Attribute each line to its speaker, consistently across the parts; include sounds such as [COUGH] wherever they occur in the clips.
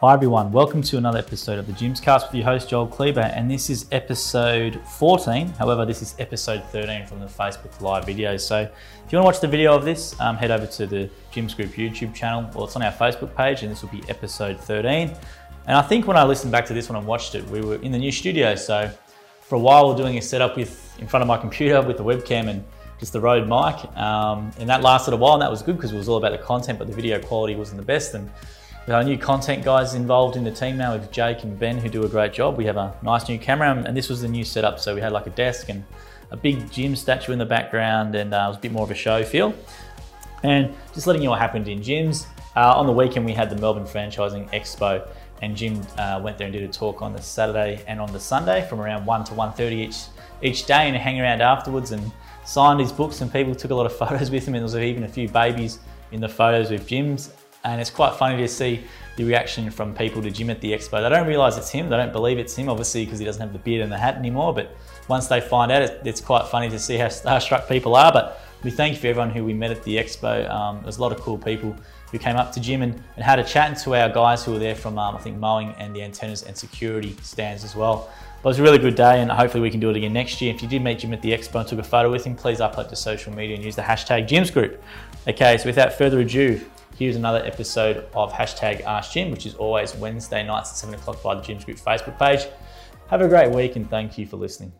Speaker 1: Hi everyone, welcome to another episode of the Jim's Cast with your host Joel Kleber, and this is episode 14. However, this is episode 13 from the Facebook Live video. So, if you want to watch the video of this, um, head over to the Jim's Group YouTube channel, or it's on our Facebook page, and this will be episode 13. And I think when I listened back to this one and watched it, we were in the new studio. So, for a while, we we're doing a setup with in front of my computer with the webcam and just the Rode mic, um, and that lasted a while, and that was good because it was all about the content, but the video quality wasn't the best. And have our new content guys involved in the team now with Jake and Ben who do a great job. We have a nice new camera and this was the new setup. So we had like a desk and a big gym statue in the background and uh, it was a bit more of a show feel. And just letting you know what happened in Jim's. Uh, on the weekend we had the Melbourne Franchising Expo and Jim uh, went there and did a talk on the Saturday and on the Sunday from around 1 to 1.30 each, each day and hang around afterwards and signed his books and people took a lot of [LAUGHS] photos with him and there was even a few babies in the photos with Jim's and it's quite funny to see the reaction from people to Jim at the expo. They don't realize it's him, they don't believe it's him, obviously, because he doesn't have the beard and the hat anymore. But once they find out, it's quite funny to see how [LAUGHS] starstruck people are. But we thank you for everyone who we met at the expo. Um, there's a lot of cool people who came up to Jim and, and had a chat and to our guys who were there from, um, I think, mowing and the antennas and security stands as well. But it was a really good day, and hopefully we can do it again next year. If you did meet Jim at the expo and took a photo with him, please upload to social media and use the hashtag Jim's Group. Okay, so without further ado, Here's another episode of hashtag Ask Jim, which is always Wednesday nights at 7 o'clock by the Jim's Group Facebook page. Have a great week and thank you for listening.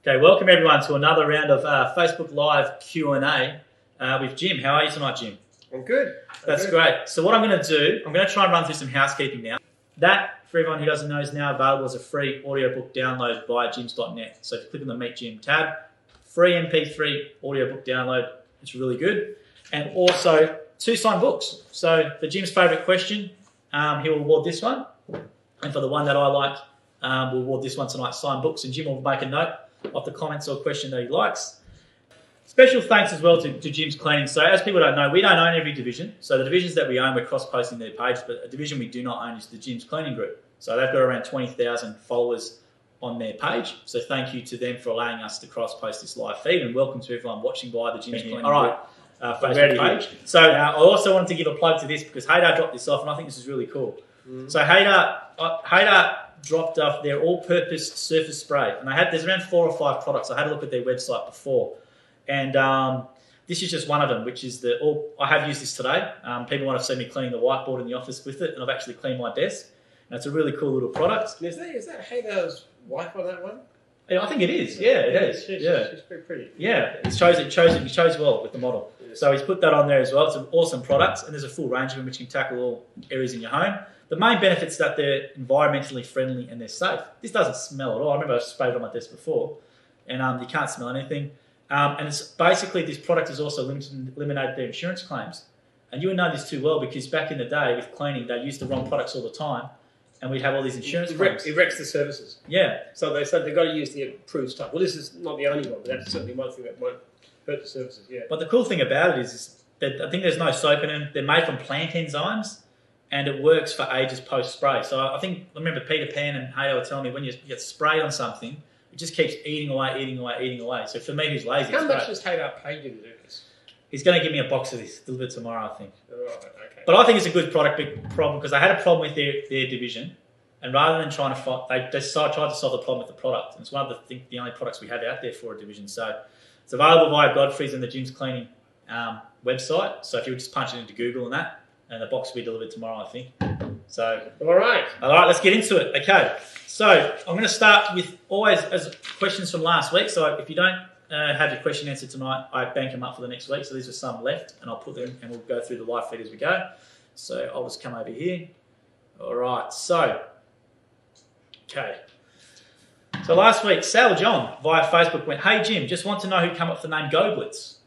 Speaker 1: Okay, welcome everyone to another round of uh, Facebook Live Q&A uh, with Jim. How are you tonight, Jim?
Speaker 2: I'm good.
Speaker 1: I'm That's
Speaker 2: good.
Speaker 1: great. So what I'm going to do, I'm going to try and run through some housekeeping now. That, for everyone who doesn't know, is now available as a free audiobook download via jims.net. So if you click on the Meet Jim tab, free MP3 audiobook download. It's really good and also two signed books. So for Jim's favourite question, um, he will award this one, and for the one that I like, um, we'll award this one tonight, signed books, and Jim will make a note of the comments or question that he likes. Special thanks as well to, to Jim's Cleaning. So as people don't know, we don't own every division. So the divisions that we own, we're cross-posting their page, but a division we do not own is the Jim's Cleaning Group. So they've got around 20,000 followers on their page. So thank you to them for allowing us to cross-post this live feed, and welcome to everyone watching via the Jim's Cleaning All right. Group uh, Facebook page. So uh, I also wanted to give a plug to this because Haydar dropped this off, and I think this is really cool. Mm. So Haydar, uh, Haydar dropped off their all-purpose surface spray, and they had there's around four or five products. I had a look at their website before, and um, this is just one of them, which is the all. I have used this today. Um, people want to see me cleaning the whiteboard in the office with it, and I've actually cleaned my desk. And it's a really cool little product.
Speaker 2: Is that is that Haydar's wife on that one?
Speaker 1: Yeah, I think it is. Yeah, it
Speaker 2: yeah,
Speaker 1: is.
Speaker 2: She's,
Speaker 1: yeah,
Speaker 2: she's pretty pretty.
Speaker 1: Yeah, it shows it shows it shows well with the model. So he's put that on there as well. It's an awesome product, and there's a full range of them which can tackle all areas in your home. The main benefit is that they're environmentally friendly and they're safe. This doesn't smell at all. I remember I sprayed it on my desk before, and um, you can't smell anything. Um, and it's basically this product has also eliminated their insurance claims. And you would know this too well because back in the day with cleaning, they used the wrong products all the time, and we'd have all these insurance
Speaker 2: it,
Speaker 1: claims.
Speaker 2: It wrecks the services.
Speaker 1: Yeah.
Speaker 2: So they said they've got to use the approved stuff. Well, this is not the only one, but that's certainly one thing that won't the services. Yeah.
Speaker 1: But the cool thing about it is, is that I think there's no soap in them. They're made from plant enzymes, and it works for ages post spray. So I think I remember Peter Pan and Hayo were telling me when you get sprayed on something, it just keeps eating away, eating away, eating away. So for me, who's lazy,
Speaker 2: how much does Haydar pay you to do this?
Speaker 1: He's going to give me a box of this delivered tomorrow, I think.
Speaker 2: Right, okay.
Speaker 1: But I think it's a good product, big problem because they had a problem with their, their division, and rather than trying to fight, they, they tried to solve the problem with the product. And it's one of the, the only products we have out there for a division. So it's available via Godfrey's and the Jim's Cleaning um, website. So if you would just punch it into Google and that, and the box will be delivered tomorrow, I think. So,
Speaker 2: all right,
Speaker 1: all right, let's get into it. Okay, so I'm going to start with always as questions from last week. So if you don't uh, have your question answered tonight, I bank them up for the next week. So these are some left, and I'll put them, and we'll go through the live feed as we go. So I'll just come over here. All right, so okay. So last week, Sal John via Facebook went, "Hey Jim, just want to know who came up with the name Goblets."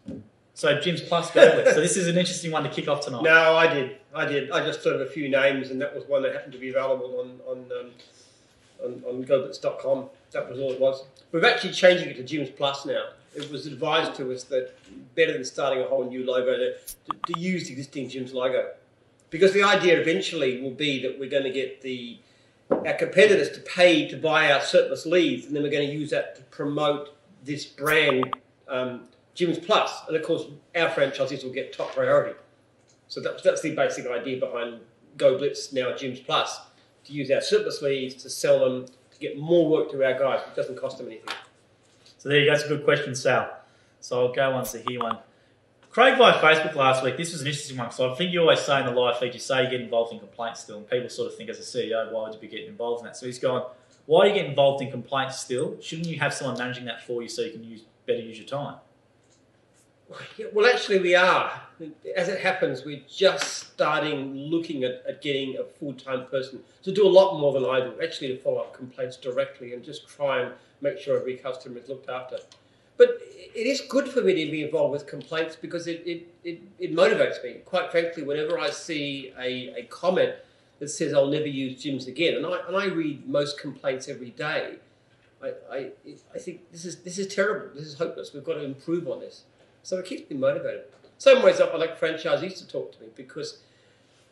Speaker 1: So Jim's Plus Goblets. so this is an interesting one to kick off tonight.
Speaker 2: No, I did. I did. I just thought of a few names, and that was one that happened to be available on on um, on, on Goblets.com. That was all it was. We're actually changing it to Jim's Plus now. It was advised to us that better than starting a whole new logo to, to, to use the existing Jim's logo, because the idea eventually will be that we're going to get the our competitors to pay to buy our surplus leads, and then we're going to use that to promote this brand. Um, Jim's Plus. And of course our franchisees will get top priority. So that's that's the basic idea behind Go Blitz, now Gyms Plus, to use our surplus leads to sell them to get more work to our guys. It doesn't cost them anything.
Speaker 1: So there you go. That's a good question, Sal. So I'll go on to here one. Craig via Facebook last week. This was an interesting one. So I think you always say in the live feed, you say you get involved in complaints still, and people sort of think as a CEO, why would you be getting involved in that? So he's gone, why do you get involved in complaints still? Shouldn't you have someone managing that for you so you can use better use your time?
Speaker 2: Well, actually, we are. As it happens, we're just starting looking at, at getting a full time person to do a lot more than I do, actually, to follow up complaints directly and just try and make sure every customer is looked after. But it is good for me to be involved with complaints because it, it, it, it motivates me. Quite frankly, whenever I see a, a comment that says I'll never use Jim's again, and I, and I read most complaints every day, I, I, I think this is, this is terrible. This is hopeless. We've got to improve on this. So it keeps me motivated. Same ways I like franchisees to talk to me because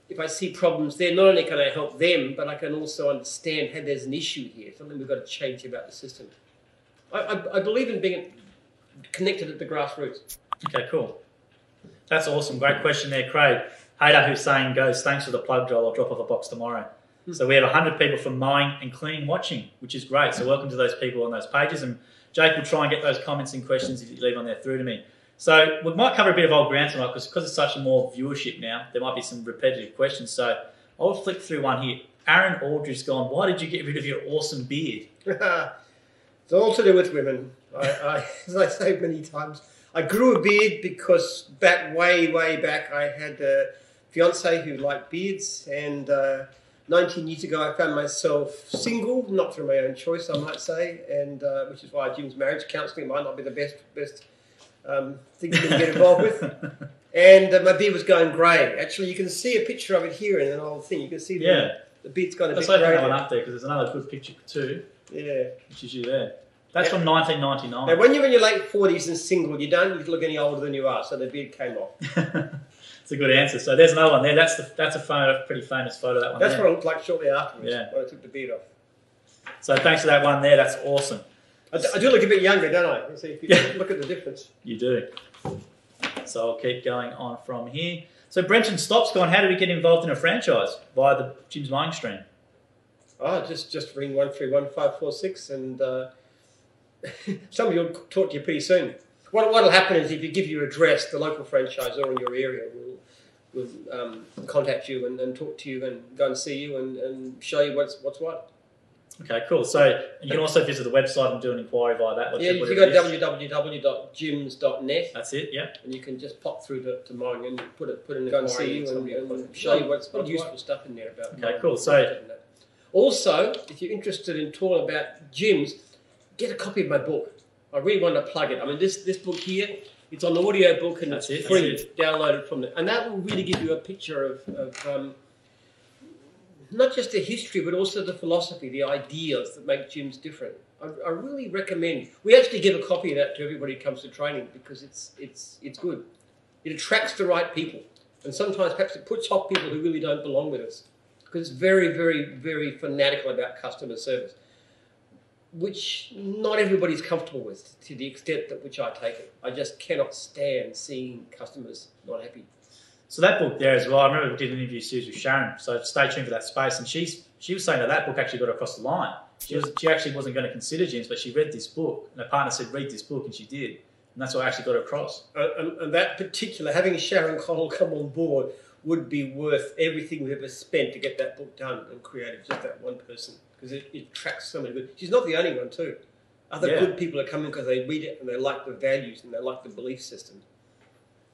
Speaker 2: if I see problems there, not only can I help them, but I can also understand, hey, there's an issue here, something we've got to change about the system. I, I, I believe in being connected at the grassroots.
Speaker 1: Okay, cool. That's awesome. Great question there, Craig. Haydar Hussein goes, thanks for the plug, Joel. I'll drop off a box tomorrow. Hmm. So we have 100 people from mowing and cleaning watching, which is great. So welcome to those people on those pages. And Jake will try and get those comments and questions if you leave on there through to me. So we might cover a bit of old ground tonight because because it's such a more viewership now, there might be some repetitive questions. So I'll flick through one here. Aaron Aldridge's gone, why did you get rid of your awesome beard? [LAUGHS]
Speaker 2: it's all to do with women. I, I, [LAUGHS] as I say many times, I grew a beard because back way, way back, I had a fiance who liked beards, and uh, 19 years ago, I found myself single, not through my own choice, I might say, and uh, which is why Jim's marriage counselling might not be the best best um, thing you can get involved with. [LAUGHS] And uh, my beard was going grey. Actually, you can see a picture of it here in an old thing. You can see the,
Speaker 1: Yeah.
Speaker 2: the beard's gone a
Speaker 1: Let's
Speaker 2: bit grey.
Speaker 1: that one
Speaker 2: there.
Speaker 1: up there because there's another good picture too,
Speaker 2: Yeah.
Speaker 1: which is you there. That's
Speaker 2: Yeah.
Speaker 1: from 1999.
Speaker 2: Now, when you're in your late 40s and single, you don't look any older than you are, so the beard came off. [LAUGHS]
Speaker 1: It's a good answer. So there's another one there. That's the that's a photo, pretty famous photo. That one.
Speaker 2: That's
Speaker 1: there.
Speaker 2: what I looked like shortly afterwards
Speaker 1: Yeah.
Speaker 2: when I took the beard off.
Speaker 1: So thanks for that one there. That's awesome.
Speaker 2: I do, I do look a bit younger, don't I? You see, if you
Speaker 1: Yeah.
Speaker 2: look at the difference.
Speaker 1: You do. So I'll keep going on from here. So Brenton Stops gone. How do we get involved in a franchise via the Jim's Mowing Stream?
Speaker 2: Oh, just just ring one three one five four six, and uh, [LAUGHS] somebody will talk to you pretty soon. What what'll happen is if you give your address, the local franchisor in your area will will um, contact you and, and talk to you and go and see you and, and show you what's what's what.
Speaker 1: Okay, cool. So you can also visit the website and do an inquiry via that.
Speaker 2: yeah,
Speaker 1: whatever
Speaker 2: you go to www.jims.net
Speaker 1: That's it. Yeah.
Speaker 2: and you can just pop through to, to mine and put it put in go and see you and, and show you what's what useful stuff in there about.
Speaker 1: Okay, cool. So-
Speaker 2: Also, if you're interested in talking about Jim's, get a copy of my book. I really want to plug it. I mean, this this book here, it's on the audio book and
Speaker 1: That's
Speaker 2: it's
Speaker 1: it,
Speaker 2: free.
Speaker 1: that's
Speaker 2: Download it from there, and that will really give you a picture of, of um, not just the history, but also the philosophy, the ideas that make Jim's different. I, I really recommend. We actually give a copy of that to everybody who comes to training because it's it's it's good. It attracts the right people, and sometimes perhaps it puts off people who really don't belong with us because it's very, very, very fanatical about customer service, which not everybody's comfortable with to the extent that which I take it. I just cannot stand seeing customers not happy.
Speaker 1: So that book there as well. I remember we did an interview series with Sharon. So stay tuned for that space. And she's she was saying that that book actually got her across the line. She was she actually wasn't going to consider Jim's, but she read this book. And her partner said, "Read this book," and she did. And that's what actually got her across.
Speaker 2: Uh, and, and that particular, having Sharon Connell come on board would be worth everything we've ever spent to get that book done and created. Just that one person, because it, it attracts so many good. She's not the only one, too. Other
Speaker 1: Yeah.
Speaker 2: good people are coming because they read it and they like the values and they like the belief system,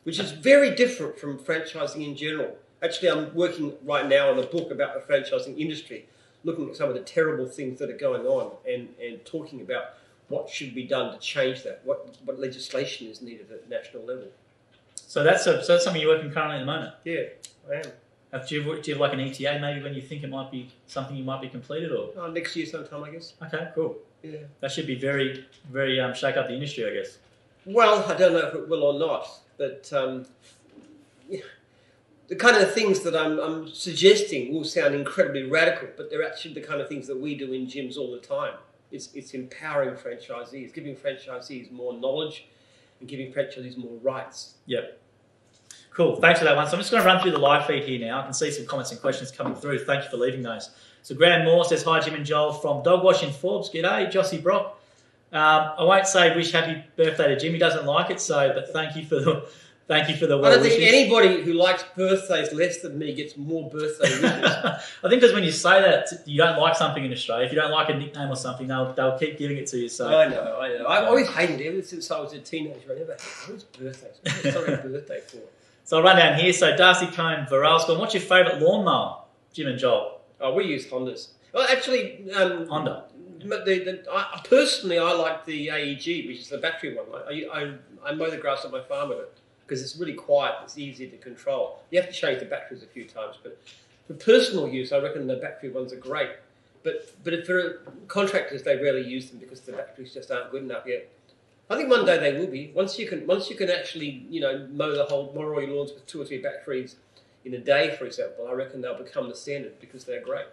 Speaker 2: which is very different from franchising in general. Actually, I'm working right now on a book about the franchising industry, looking at some of the terrible things that are going on and, and talking about what should be done to change that, what, what legislation is needed at national level.
Speaker 1: So that's a, so that's something you're working currently at the moment.
Speaker 2: Yeah, I am.
Speaker 1: Uh, Do you, have, do you have like an ETA maybe when you think it might be something you might be completed or?
Speaker 2: Uh, next year sometime, I guess.
Speaker 1: Okay, cool.
Speaker 2: Yeah.
Speaker 1: That should be very very um, shake up the industry, I guess.
Speaker 2: Well, I don't know if it will or not, but um, yeah, the kind of things that I'm, I'm suggesting will sound incredibly radical, but they're actually the kind of things that we do in Jim's all the time. It's, it's empowering franchisees, giving franchisees more knowledge, and giving franchisees more rights.
Speaker 1: Yep. Cool. Thanks for that one. So I'm just going to run through the live feed here now. I can see some comments and questions coming through. Thank you for leaving those. So Graham Moore says, Hi, Jim and Joel from Dogwash in Forbes. G'day, Jossie Brock. Um, I won't say wish happy birthday to Jim. He doesn't like it, so but thank you for the thank you for the
Speaker 2: I
Speaker 1: well
Speaker 2: don't think anybody who likes birthdays less than me gets more birthday [LAUGHS] wishes.
Speaker 1: I think because when you say that you don't like something in Australia, if you don't like a nickname or something, they'll, they'll keep giving it to you. So
Speaker 2: I know, I know. I've always hated it ever since I was a teenager. I never hated birthdays. [LAUGHS] Sorry birthday for?
Speaker 1: So I'll run down here. So Darcy Cone, Varal's gone, what's your favourite lawnmower? Jim and Joel.
Speaker 2: Oh, we use Hondas. Well, actually, um,
Speaker 1: Honda.
Speaker 2: The, the, I, personally, I like the AEG, which is the battery one. I, I, I mow the grass on my farm with it because it's really quiet. It's easy to control. You have to change the batteries a few times, but for personal use, I reckon the battery ones are great. But but for contractors, they rarely use them because the batteries just aren't good enough yet. I think one day they will be. Once you can once you can actually you know mow the whole mow all your lawns with two or three batteries in a day, for example, I reckon they'll become the standard because they're great.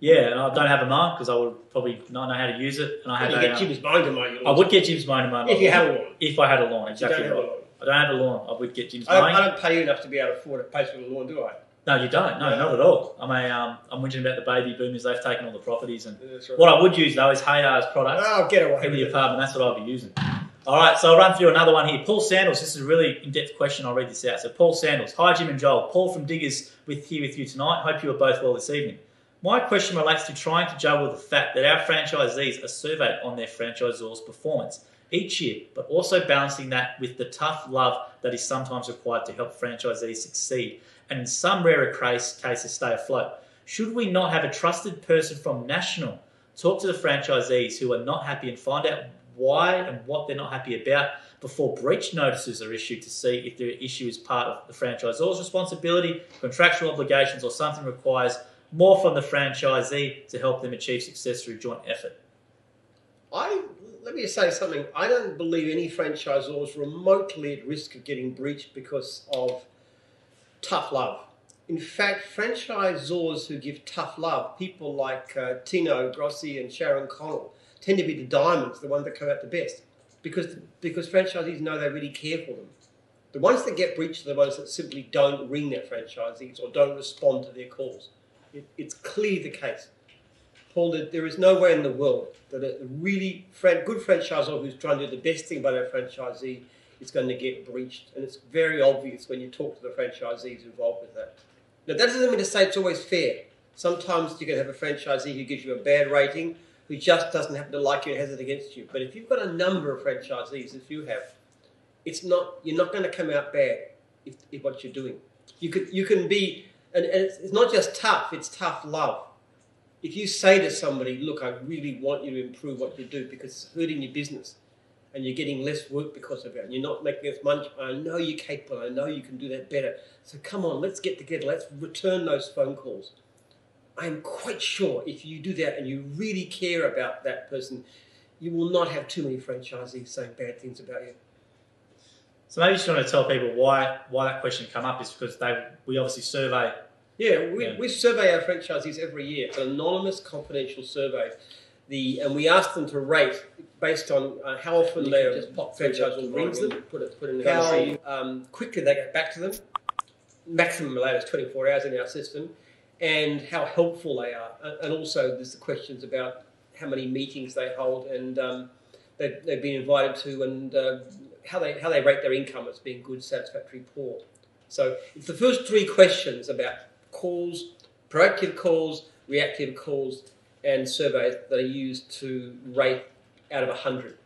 Speaker 1: Yeah, and I don't have a mower because I would probably not know how to use it. And I have
Speaker 2: you get
Speaker 1: um,
Speaker 2: Jim's mine to mow your
Speaker 1: lawn.
Speaker 2: I
Speaker 1: would get Jim's mowing to mow my
Speaker 2: if you have a lawn.
Speaker 1: If I had a lawn,
Speaker 2: You don't
Speaker 1: exactly
Speaker 2: have a lawn.
Speaker 1: I don't have a lawn. I would get Jim's
Speaker 2: I don't. I don't pay you enough to be able to afford a place for a lawn, do I?
Speaker 1: No, you don't. No,
Speaker 2: Yeah.
Speaker 1: not at all. I'm a, um, I'm whinging about the baby boomers. They've taken all the properties, and
Speaker 2: That's right.
Speaker 1: what I would use though is Haydar's product
Speaker 2: Oh, get away
Speaker 1: in
Speaker 2: with
Speaker 1: the apartment. That's what I'll be using. All right, so I'll run through another one here. Paul Sandals. This is a really in-depth question. I'll read this out. So Paul Sandals. Hi, Jim and Joel. Paul from Diggers with here with you tonight. Hope you are both well this evening. My question relates to trying to juggle the fact that our franchisees are surveyed on their franchisors' performance each year, but also balancing that with the tough love that is sometimes required to help franchisees succeed and in some rarer case, cases stay afloat. Should we not have a trusted person from National talk to the franchisees who are not happy and find out why and what they're not happy about before breach notices are issued to see if the issue is part of the franchisor's responsibility, contractual obligations, or something requires more from the franchisee to help them achieve success through joint effort.
Speaker 2: I let me say something. I don't believe any franchisor is remotely at risk of getting breached because of tough love. In fact, franchisors who give tough love, people like uh, Tino Grossi and Sharon Connell, tend to be the diamonds, the ones that come out the best, because because franchisees know they really care for them. The ones that get breached are the ones that simply don't ring their franchisees or don't respond to their calls. It, it's clearly the case. Paul, there is nowhere in the world that a really good franchisor who's trying to do the best thing by their franchisee is going to get breached. And it's very obvious when you talk to the franchisees involved with that. Now, that doesn't mean to say it's always fair. Sometimes you can have a franchisee who gives you a bad rating, who just doesn't happen to like you and has it against you. But if you've got a number of franchisees, if you have, it's not you're not going to come out bad if, if what you're doing. You could you can be, and, and it's, it's not just tough; it's tough love if you say to somebody, look, I really want you to improve what you do because it's hurting your business and you're getting less work because of it and you're not making as much, I know you're capable, I know you can do that better. So come on, let's get together, let's return those phone calls. I am quite sure if you do that and you really care about that person, you will not have too many franchisees saying bad things about you.
Speaker 1: So maybe you just want to tell people why why that question come up is because they we obviously survey
Speaker 2: Yeah, we,
Speaker 1: Yeah.
Speaker 2: we survey our franchisees every year. It's an anonymous, confidential survey. The and we ask them to rate based on uh, how often their
Speaker 3: pop
Speaker 2: franchise rings them, put it, put in
Speaker 3: How-
Speaker 2: um, quickly they get back to them. Maximum allowed is 24 hours in our system, and how helpful they are. And and also, there's the questions about how many meetings they hold and um, they've, they've been invited to, and uh, how they how they rate their income as being good, satisfactory, poor. So it's the first three questions about calls, proactive calls, reactive calls, and surveys that are used to rate out of 100.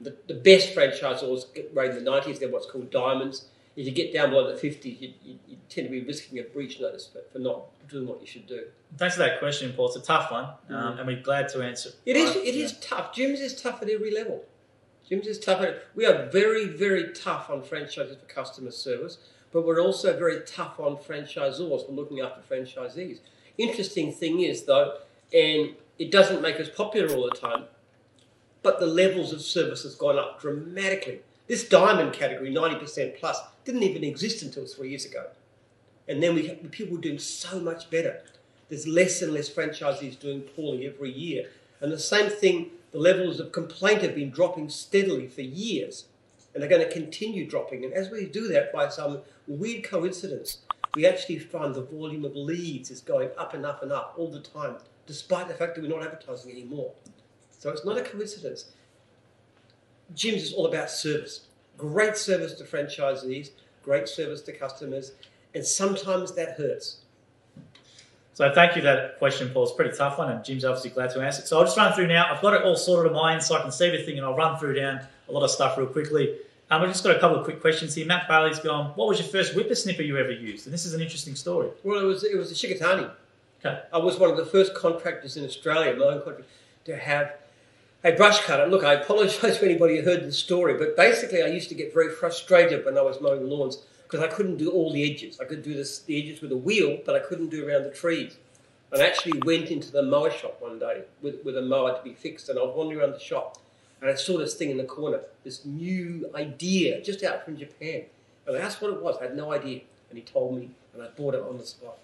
Speaker 2: The, the best franchisors get rated in the 90s, they're what's called diamonds. If you get down below the 50s, you, you, you tend to be risking a breach notice for, for not doing what you should do.
Speaker 1: Thanks for that question, Paul. It's a tough one, um, and we're glad to answer.
Speaker 2: It is. It
Speaker 1: yeah.
Speaker 2: is tough. Jim's is tough at every level. Jim's is tough. At, we are very, very tough on franchises for customer service, but we're also very tough on franchisors for looking after franchisees. Interesting thing is though, and it doesn't make us popular all the time, but the levels of service has gone up dramatically. This diamond category, ninety percent plus, didn't even exist until three years ago, and then we have people doing so much better. There's less and less franchisees doing poorly every year. And the same thing, the levels of complaint have been dropping steadily for years. and they're going to continue dropping. And as we do that, by some weird coincidence, we actually find the volume of leads is going up and up and up all the time, despite the fact that we're not advertising anymore. So it's not a coincidence. Jim's is all about service. Great service to franchisees, great service to customers, and sometimes that hurts.
Speaker 1: So thank you for that question, Paul. It's a pretty tough one, and Jim's obviously glad to answer it. So I'll just run through now. I've got it all sorted on my end, so I can see everything, and I'll run through down a lot of stuff real quickly. Um, I've just got a couple of quick questions here. Matt Bailey's gone. What was your first whippersnipper you ever used? And this is an interesting story.
Speaker 2: Well, it was it was a Shikatani. I was one of the first contractors in Australia, my own contract, to have a brush cutter. Look, I apologise [LAUGHS] for anybody who heard the story, but basically, I used to get very frustrated when I was mowing lawns because I couldn't do all the edges. I could do this, the edges with a wheel, but I couldn't do around the trees. And I actually went into the mower shop one day with, with a mower to be fixed, and I was wandering around the shop, and I saw this thing in the corner, this new idea just out from Japan. And I asked what it was. I had no idea, and he told me, and I bought it on the spot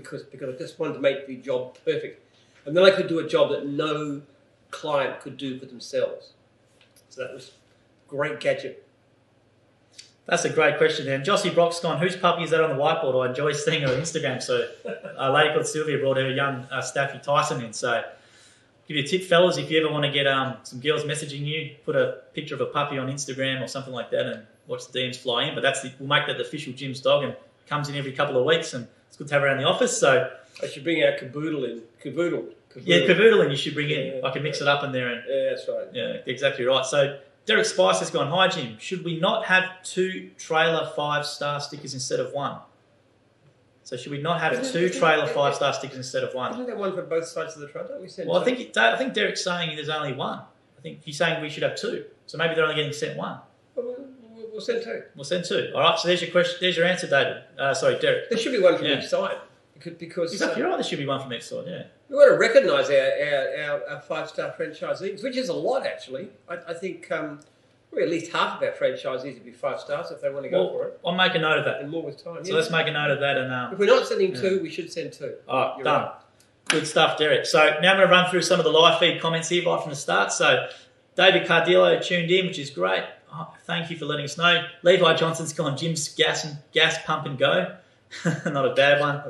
Speaker 2: because because I just wanted to make the job perfect, and then I could do a job that no client could do for themselves. So that was great gadget.
Speaker 1: That's a great question, then. Jossie Brock's gone, whose puppy is that on the whiteboard? I enjoy seeing her on Instagram. So, a lady called Sylvia brought her young uh, Staffy Tyson in. So, give you a tip, fellas, if you ever want to get um, some girls messaging you, put a picture of a puppy on Instagram or something like that and watch the DMs fly in. But that's the, we'll make that the official Jim's dog and comes in every couple of weeks. And it's good to have her around the office. So,
Speaker 2: I should bring our cavoodle in. Cavoodle. cavoodle.
Speaker 1: yeah, cavoodle and you should bring in.
Speaker 2: Yeah.
Speaker 1: I can mix it up in there and
Speaker 2: Yeah, that's right.
Speaker 1: Yeah, exactly right. So Derek Spice has gone, Hi Jim, should we not have two trailer five star stickers instead of one? So should we not have
Speaker 2: Isn't-
Speaker 1: two
Speaker 2: isn't-
Speaker 1: trailer five star stickers instead of one?
Speaker 2: Isn't there one for both sides of the truck? Don't we send
Speaker 1: Well, I
Speaker 2: two?
Speaker 1: think I think Derek's saying there's only one. I think he's saying we should have two. So maybe they're only getting sent one.
Speaker 2: Well, we'll, we'll- we'll send two.
Speaker 1: We'll send two. All right. So there's your question. There's your answer, David. Uh, sorry, Derek.
Speaker 2: There should be one from
Speaker 1: Yeah.
Speaker 2: each side because,
Speaker 1: Exactly
Speaker 2: uh,
Speaker 1: right. There should be one from each side. Yeah.
Speaker 2: we want to recognise our, our, our, our five star franchisees, which is a lot actually. I, I think um, probably at least half of our franchisees would be five stars if they want to go for it,
Speaker 1: I'll make a note of that.
Speaker 2: and more with time.
Speaker 1: So
Speaker 2: yeah.
Speaker 1: let's make a note of that and. Um,
Speaker 2: if we're not sending two, we should send two.
Speaker 1: All right,
Speaker 2: You're
Speaker 1: done.
Speaker 2: right.
Speaker 1: Good stuff, Derek. So now I'm going to run through some of the live feed comments here right from the start. So David Cardillo tuned in, which is great. Oh, thank you for letting us know. Levi Johnson's gone Jim's gas and gas pump and go. [LAUGHS] Not a bad one.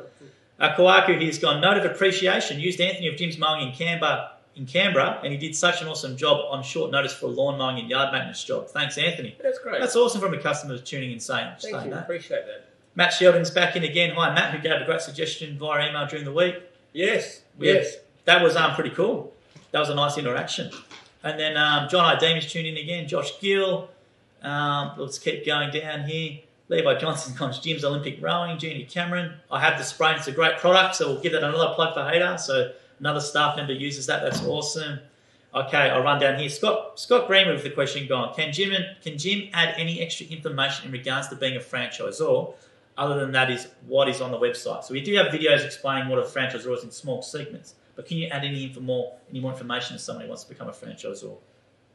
Speaker 1: Uh, Kawaku here's gone note of appreciation. Used Anthony of Jim's mowing in Canberra, in Canberra, and he did such an awesome job on short notice for a lawn mowing and yard maintenance job. Thanks, Anthony.
Speaker 2: That's great.
Speaker 1: That's awesome from a customer tuning in saying,
Speaker 2: Thank
Speaker 1: saying
Speaker 2: you.
Speaker 1: that.
Speaker 2: Appreciate that.
Speaker 1: Matt Sheldon's back in again. Hi, Matt, who gave a great suggestion via email during the week.
Speaker 2: Yes.
Speaker 1: Yeah.
Speaker 2: Yes.
Speaker 1: That was um, pretty cool. That was a nice interaction. And then um, John Idemis tuned in again. Josh Gill. Um, let's keep going down here. Levi Johnson comes Jim's Olympic Rowing. Jeannie Cameron. I have the spray. It's a great product, so we'll give that another plug for Haydar. So another staff member uses that. That's awesome. Okay, I'll run down here. Scott Scott Greenwood with the question gone. Can Jim can Jim add any extra information in regards to being a franchisor? Other than that, is what is on the website. So we do have videos explaining what a franchisor is in small segments. But can you add any more, any more information if somebody wants to become a franchisor?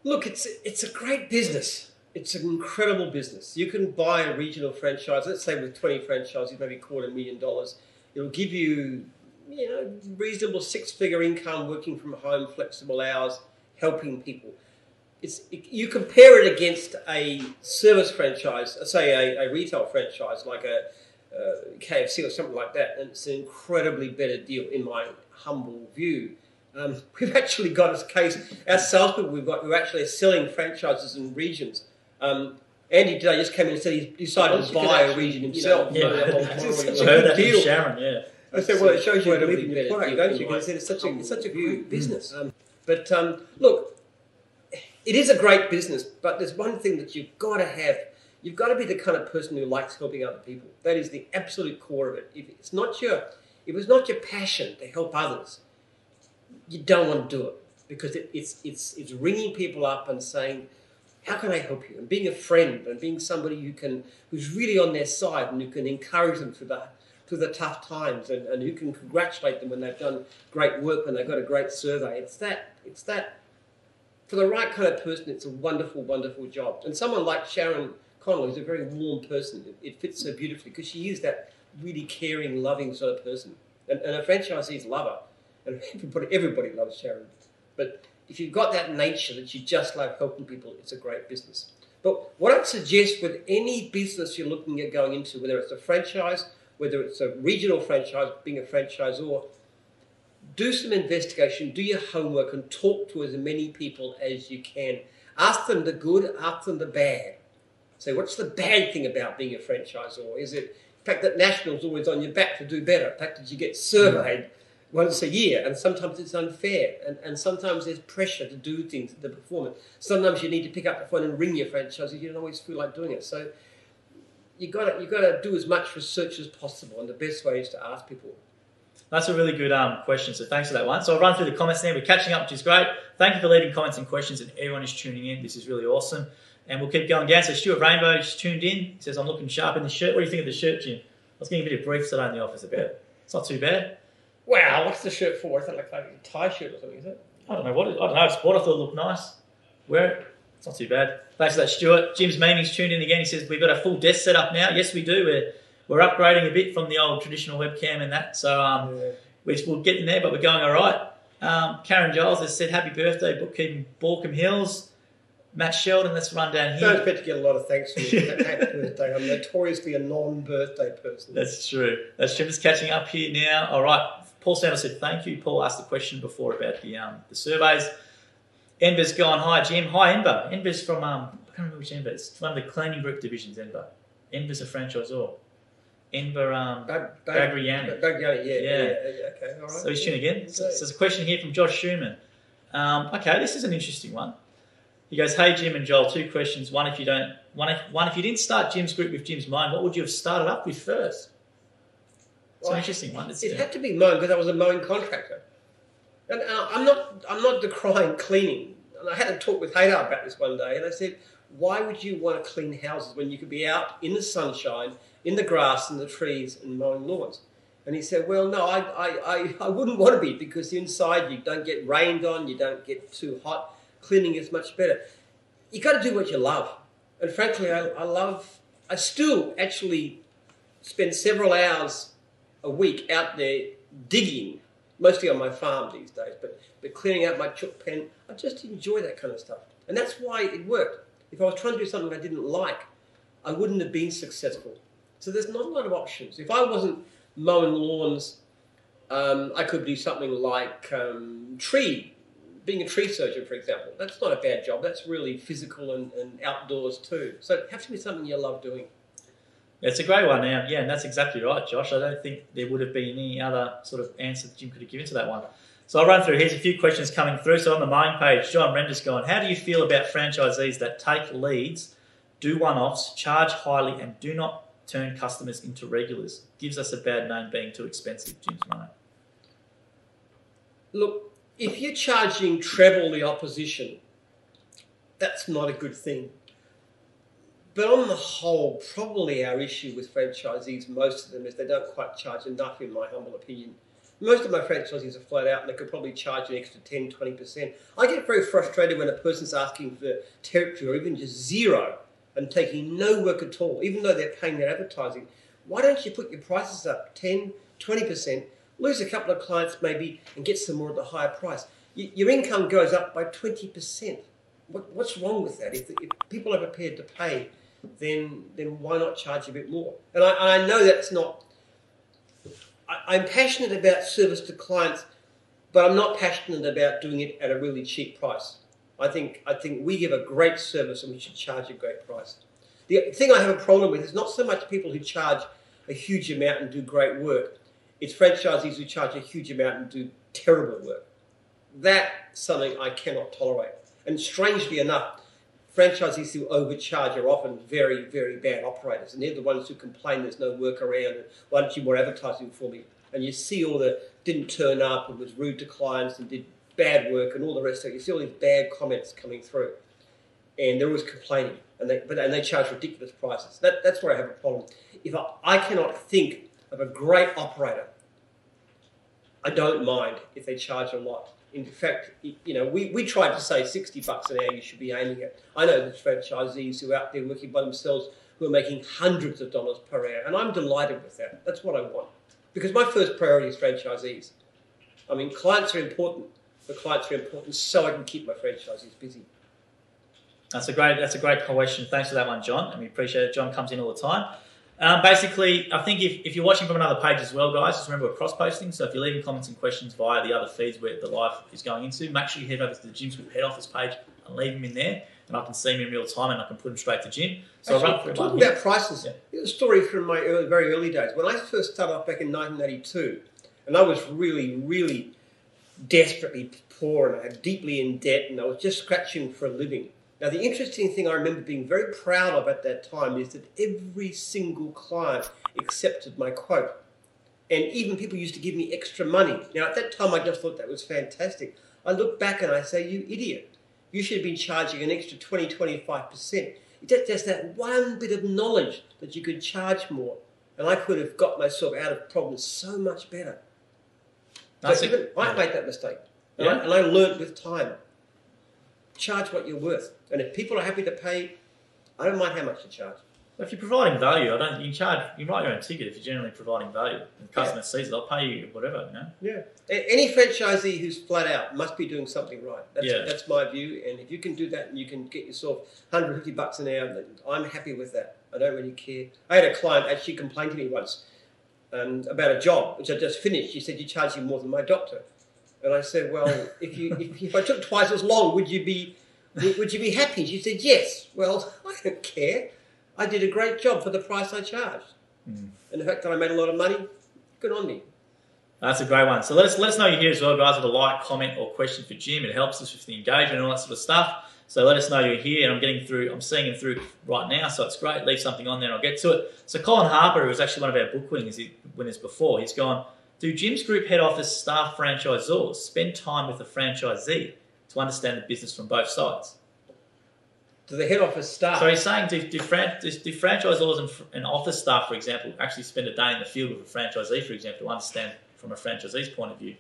Speaker 2: Look, it's it's a great business. It's an incredible business. You can buy a regional franchise. Let's say with twenty franchises, maybe quarter million dollars. It'll give you, you know, reasonable six-figure income, working from home, flexible hours, helping people. It's you compare it against a service franchise, say a, a retail franchise like a uh, KFC or something like that, and it's an incredibly better deal in my humble view. Um, [LAUGHS] we've actually got a case, our salespeople we've got who actually are selling franchises in regions. Um, Andy today just came in and said he decided
Speaker 3: Well,
Speaker 2: to
Speaker 3: you
Speaker 2: buy a
Speaker 3: actually,
Speaker 2: region
Speaker 3: you
Speaker 2: himself.
Speaker 3: know,
Speaker 1: Yeah.
Speaker 3: know whole
Speaker 2: It's such a
Speaker 1: I
Speaker 3: your
Speaker 1: heard
Speaker 2: good deal.
Speaker 1: Sharon, yeah.
Speaker 2: I said, well, it shows you believe in your product, don't you? Because it's such a it's such a
Speaker 3: view.
Speaker 2: business. Um, but um, look, it is a great business. But there's one thing that you've got to have. You've got to be the kind of person who likes helping other people. That is the absolute core of it. If it's not your, if it's not your passion to help others, you don't want to do it because it, it's it's it's ringing people up and saying, "How can I help you?" and being a friend and being somebody who can who's really on their side and who can encourage them through the through the tough times and, and who can congratulate them when they've done great work when they've got a great survey. It's that it's that for the right kind of person, it's a wonderful, wonderful job. And someone like Sharon Connolly is a very warm person. It, it fits so beautifully because she is that really caring, loving sort of person. And, and her franchisees love her. And [LAUGHS] everybody loves Sharon. But if you've got that nature that you just love helping people, it's a great business. But what I'd suggest with any business you're looking at going into, whether it's a franchise, whether it's a regional franchise, being a franchisor, do some investigation, do your homework, and talk to as many people as you can. Ask them the good, ask them the bad. Say, what's the bad thing about being a franchisor? Is it the fact that National's always on your back to do better? The fact that you get surveyed once a year, and sometimes it's unfair, and, and sometimes there's pressure to do things, the performance. Sometimes you need to pick up the phone and ring your franchisee. You don't always feel like doing it. So you got to you got to do as much research as possible, and the best way is to ask people.
Speaker 1: That's a really good um, question. So thanks for that one. So I'll run through the comments now. We're catching up, which is great. Thank you for leaving comments and questions, and everyone is tuning in. This is really awesome. And we'll keep going down. So Stuart Rainbow just tuned in. He says, I'm looking sharp in the shirt. What do you think of the shirt, Jim? I was getting a bit of brief today in the office about it. It's not too bad.
Speaker 2: Wow, what's the shirt for? Is that like a tie shirt or something, is it?
Speaker 1: I don't know what it, I don't know. It's what I thought it looked nice. Wear it. It's not too bad. Thanks for that, Stuart. Jim's Meaning's tuned in again. He says, We've got a full desk set up now. Yes, we do. We're, we're upgrading a bit from the old traditional webcam and that. So um,
Speaker 2: Yeah.
Speaker 1: which we'll get in there, but we're going all right. Um, Karen Giles has said, Happy birthday, bookkeeping Baulkham Hills. Matt Sheldon, let's run down
Speaker 2: Don't
Speaker 1: here.
Speaker 2: expect to get a lot of thanks for [LAUGHS] you. Happy birthday. I'm notoriously a non-birthday person.
Speaker 1: That's true. That's Jim is catching up here now. All right. Paul Sanders said thank you. Paul asked the question before about the um, the surveys. Enver's gone, hi Jim. Hi Enver. Enver's from um, I can't remember which Enver. It's one of the cleaning group divisions, Enver. Enver's a franchisor. Enver um
Speaker 2: Bag,
Speaker 1: Bagriani.
Speaker 2: Bagriani, yeah,
Speaker 1: Yeah.
Speaker 2: yeah, okay, all right.
Speaker 1: So he's tuning in. So, so there's a question here from Josh Schumann. Um, okay, this is an interesting one. He goes, "Hey Jim and Joel, two questions. One, if you don't, one if, one if you didn't start Jim's group with Jim's mind, what would you have started up with first? It's an interesting one. It's,
Speaker 2: It had to be mowing because I was a mowing contractor, and uh, I'm not I'm not decrying cleaning. And I had a talk with Haydar about this one day, and I said, why would you want to clean houses when you could be out in the sunshine, in the grass and the trees, and mowing lawns? And he said, well, no, I, I, I, I wouldn't want to be because inside you don't get rained on, you don't get too hot. Cleaning is much better. You got to do what you love, and frankly, I, I love. I still actually spend several hours a week out there digging, mostly on my farm these days, but, but clearing out my chook pen. I just enjoy that kind of stuff. And that's why it worked. If I was trying to do something I didn't like, I wouldn't have been successful. So there's not a lot of options. If I wasn't mowing lawns, um, I could do something like um, tree, being a tree surgeon, for example. That's not a bad job. That's really physical and, and outdoors too. So it has to be something you love doing.
Speaker 1: it's a great one now. Yeah, and that's exactly right, Josh. I don't think there would have been any other sort of answer that Jim could have given to that one. So I'll run through. Here's a few questions coming through. So on the main page, John Render's going, How do you feel about franchisees that take leads, do one offs, charge highly, and do not turn customers into regulars? Gives us a bad name being too expensive, Jim's mind.
Speaker 2: Look, if you're charging treble the opposition, that's not a good thing. But on the whole, probably our issue with franchisees, most of them, is they don't quite charge enough, in my humble opinion. Most of my franchisees are flat out and they could probably charge an extra 10 20%. I get very frustrated when a person's asking for territory or even just zero and taking no work at all, even though they're paying their advertising. Why don't you put your prices up 10 20%, lose a couple of clients maybe, and get some more at the higher price? Y- Your income goes up by 20%. What, what's wrong with that? If, if people are prepared to pay, then then why not charge a bit more? And I, and I know that's not. I, I'm passionate about service to clients, but I'm not passionate about doing it at a really cheap price. I think I think we give a great service and we should charge a great price. The thing I have a problem with is not so much people who charge a huge amount and do great work. It's franchisees who charge a huge amount and do terrible work. That's something I cannot tolerate. And strangely enough, franchisees who overcharge are often very, very bad operators, and they're the ones who complain there's no work around. And why don't you more advertising for me? And you see all the didn't turn up and was rude to clients and did bad work and all the rest of it. You see all these bad comments coming through, and they're always complaining, and they but and they charge ridiculous prices. That, that's where I have a problem. If I, I cannot think of a great operator, I don't mind if they charge a lot. In fact, you know, we, we tried to say 60 bucks an hour you should be aiming at. I know the franchisees who are out there working by themselves who are making hundreds of dollars per hour, and I'm delighted with that. That's what I want. Because my first priority is franchisees. I mean, clients are important, but clients are important so I can keep my franchisees busy.
Speaker 1: That's a great. That's a great question. Thanks for that one, John. And we appreciate it. John comes in all the time. Um, basically, I think if, if you're watching from another page as well, guys, just remember we're cross posting. So if you're leaving comments and questions via the other feeds where the live is going into, make sure you head over to the Jim's Group head office page and leave them in there, and I can see them in real time and I can put them straight to Jim. So
Speaker 2: Actually,
Speaker 1: I'll run
Speaker 2: talking about prices,
Speaker 1: Yeah.
Speaker 2: a story from my early, very early days. When I first started off back in 1982, and I was really, really desperately poor and I was deeply in debt and I was just scratching for a living. Now, the interesting thing I remember being very proud of at that time is that every single client accepted my quote. And even people used to give me extra money. Now, at that time, I just thought that was fantastic. I look back and I say, you idiot. You should have been charging an extra 20, 25%. It's just that one bit of knowledge that you could charge more. And I could have got myself out of problems so much better.
Speaker 1: That's it.
Speaker 2: even I made that mistake. And,
Speaker 1: Yeah.
Speaker 2: I, and I learned with time. Charge what you're worth. And if people are happy to pay, I don't mind how much you charge.
Speaker 1: If you're providing value, I don't. You charge. You write your own ticket if you're generally providing value. And the customer sees it, they'll pay you whatever. You know.
Speaker 2: Yeah. A- Any franchisee who's flat out must be doing something right. That's,
Speaker 1: Yeah.
Speaker 2: that's my view. And if you can do that and you can get yourself 150 bucks an hour, then I'm happy with that. I don't really care. I had a client actually complain to me once um, about a job which I just finished. She said, "You're charging more than my doctor." And I said, "Well, if you if, if I took twice as long, would you be would, you be happy?" She said, "Yes." Well, [LAUGHS] I don't care. I did a great job for the price I charged,
Speaker 1: Mm.
Speaker 2: and the fact that I made a lot of money, good on me.
Speaker 1: That's a great one. So let us let us know you're here as well, guys, with a like, comment, or question for Jim. It helps us with the engagement and all that sort of stuff. So let us know you're here, and I'm getting through. I'm seeing him through right now, so it's great. Leave something on there, and I'll get to it. So Colin Harper, who was actually one of our book winners, winners before, he's gone. Do Jim's Group head office staff franchisors spend time with the franchisee to understand the business from both sides?
Speaker 2: To the head office staff.
Speaker 1: So he's saying, do, do, fran- do, do franchisors and, fr- and office staff, for example, actually spend a day in the field with a franchisee, for example, to understand from a franchisee's point of view?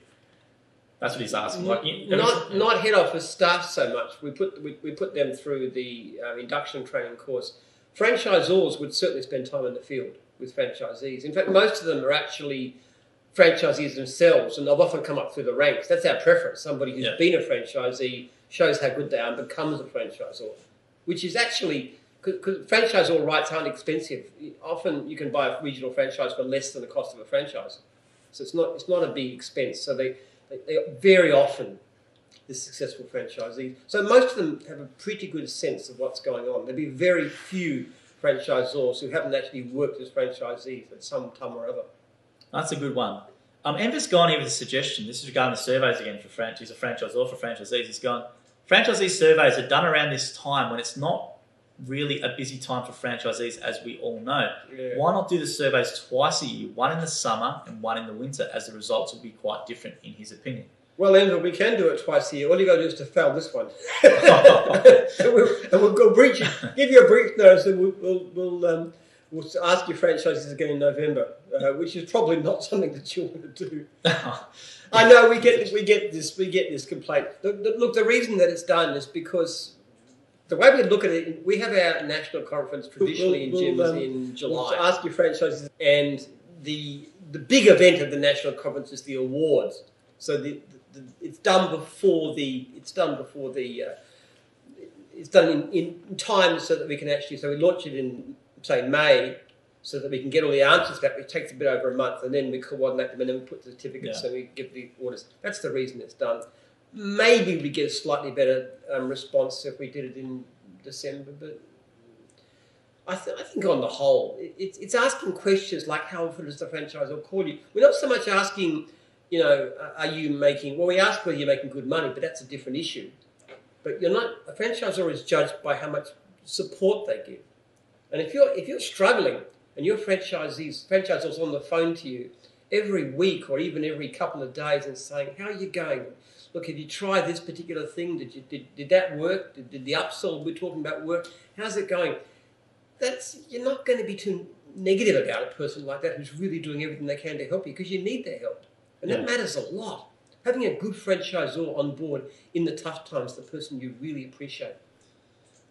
Speaker 1: That's what he's asking. Like, you-
Speaker 2: not not head office staff so much. We put we, we put them through the um, induction training course. Franchisors would certainly spend time in the field with franchisees. In fact, most of them are actually franchisees themselves, and they've often come up through the ranks. That's our preference. Somebody who's
Speaker 1: Yeah.
Speaker 2: been a franchisee shows how good they are and becomes a franchisor, which is actually because franchisor rights aren't expensive. Often you can buy a regional franchise for less than the cost of a franchise, so it's not it's not a big expense. So they they, they very often the successful franchisees. So most of them have a pretty good sense of what's going on. There'll be very few franchisors who haven't actually worked as franchisees at some time or other.
Speaker 1: That's a good one. Um, Enver's gone here with a suggestion. This is regarding the surveys again for franchise, a franchisor for franchisees. He's gone, franchisee surveys are done around this time when it's not really a busy time for franchisees, as we all know.
Speaker 2: Yeah.
Speaker 1: Why not do the surveys twice a year, one in the summer and one in the winter, as the results will be quite different, in his opinion?
Speaker 2: Well, Enver, we can do it twice a year. All you got to do is to fail this one, [LAUGHS] [LAUGHS] and, we'll, and we'll go breach. Give you a brief notice, and we'll we'll, we'll, um, we'll ask your franchises again in November, uh, which is probably not [LAUGHS] something that you want to do. [LAUGHS] I know we get we get this we get this complaint. The, the, look, the reason that it's done is because the way we look at it, we have our national conference traditionally
Speaker 3: We'll-
Speaker 2: in
Speaker 3: we'll,
Speaker 2: Jim's
Speaker 3: um,
Speaker 2: in
Speaker 3: We'll
Speaker 2: July.
Speaker 3: ask your franchises.
Speaker 2: and the the big event of the national conference is the awards. So the, the, the it's done before the it's done before the uh, it's done in, in time so that we can actually so we launch it in say May so that we can get all the answers back. It takes a bit over a month, and then we coordinate them, and then we put the certificates,
Speaker 1: Yeah.
Speaker 2: and we give the orders. That's the reason it's done. Maybe we get a slightly better um, response if we did it in December, but I, th- I think on the whole, it, it's, it's asking questions like how often does the franchisor call you? We're not so much asking, you know, are you making, well, we ask whether you're making good money, but that's a different issue. But you're not, a franchisor is judged by how much support they give. And if you're, if you're struggling and your franchisees, franchisor's on the phone to you every week or even every couple of days and saying, how are you going? Look, have you tried this particular thing? Did, you, did, did that work? Did, did the upsell we're talking about work? How's it going? that's you're not going to be too negative about a person like that who's really doing everything they can to help you because you need their help, and that matters a lot. Having a good franchisor on board in the tough times, the person you really appreciate.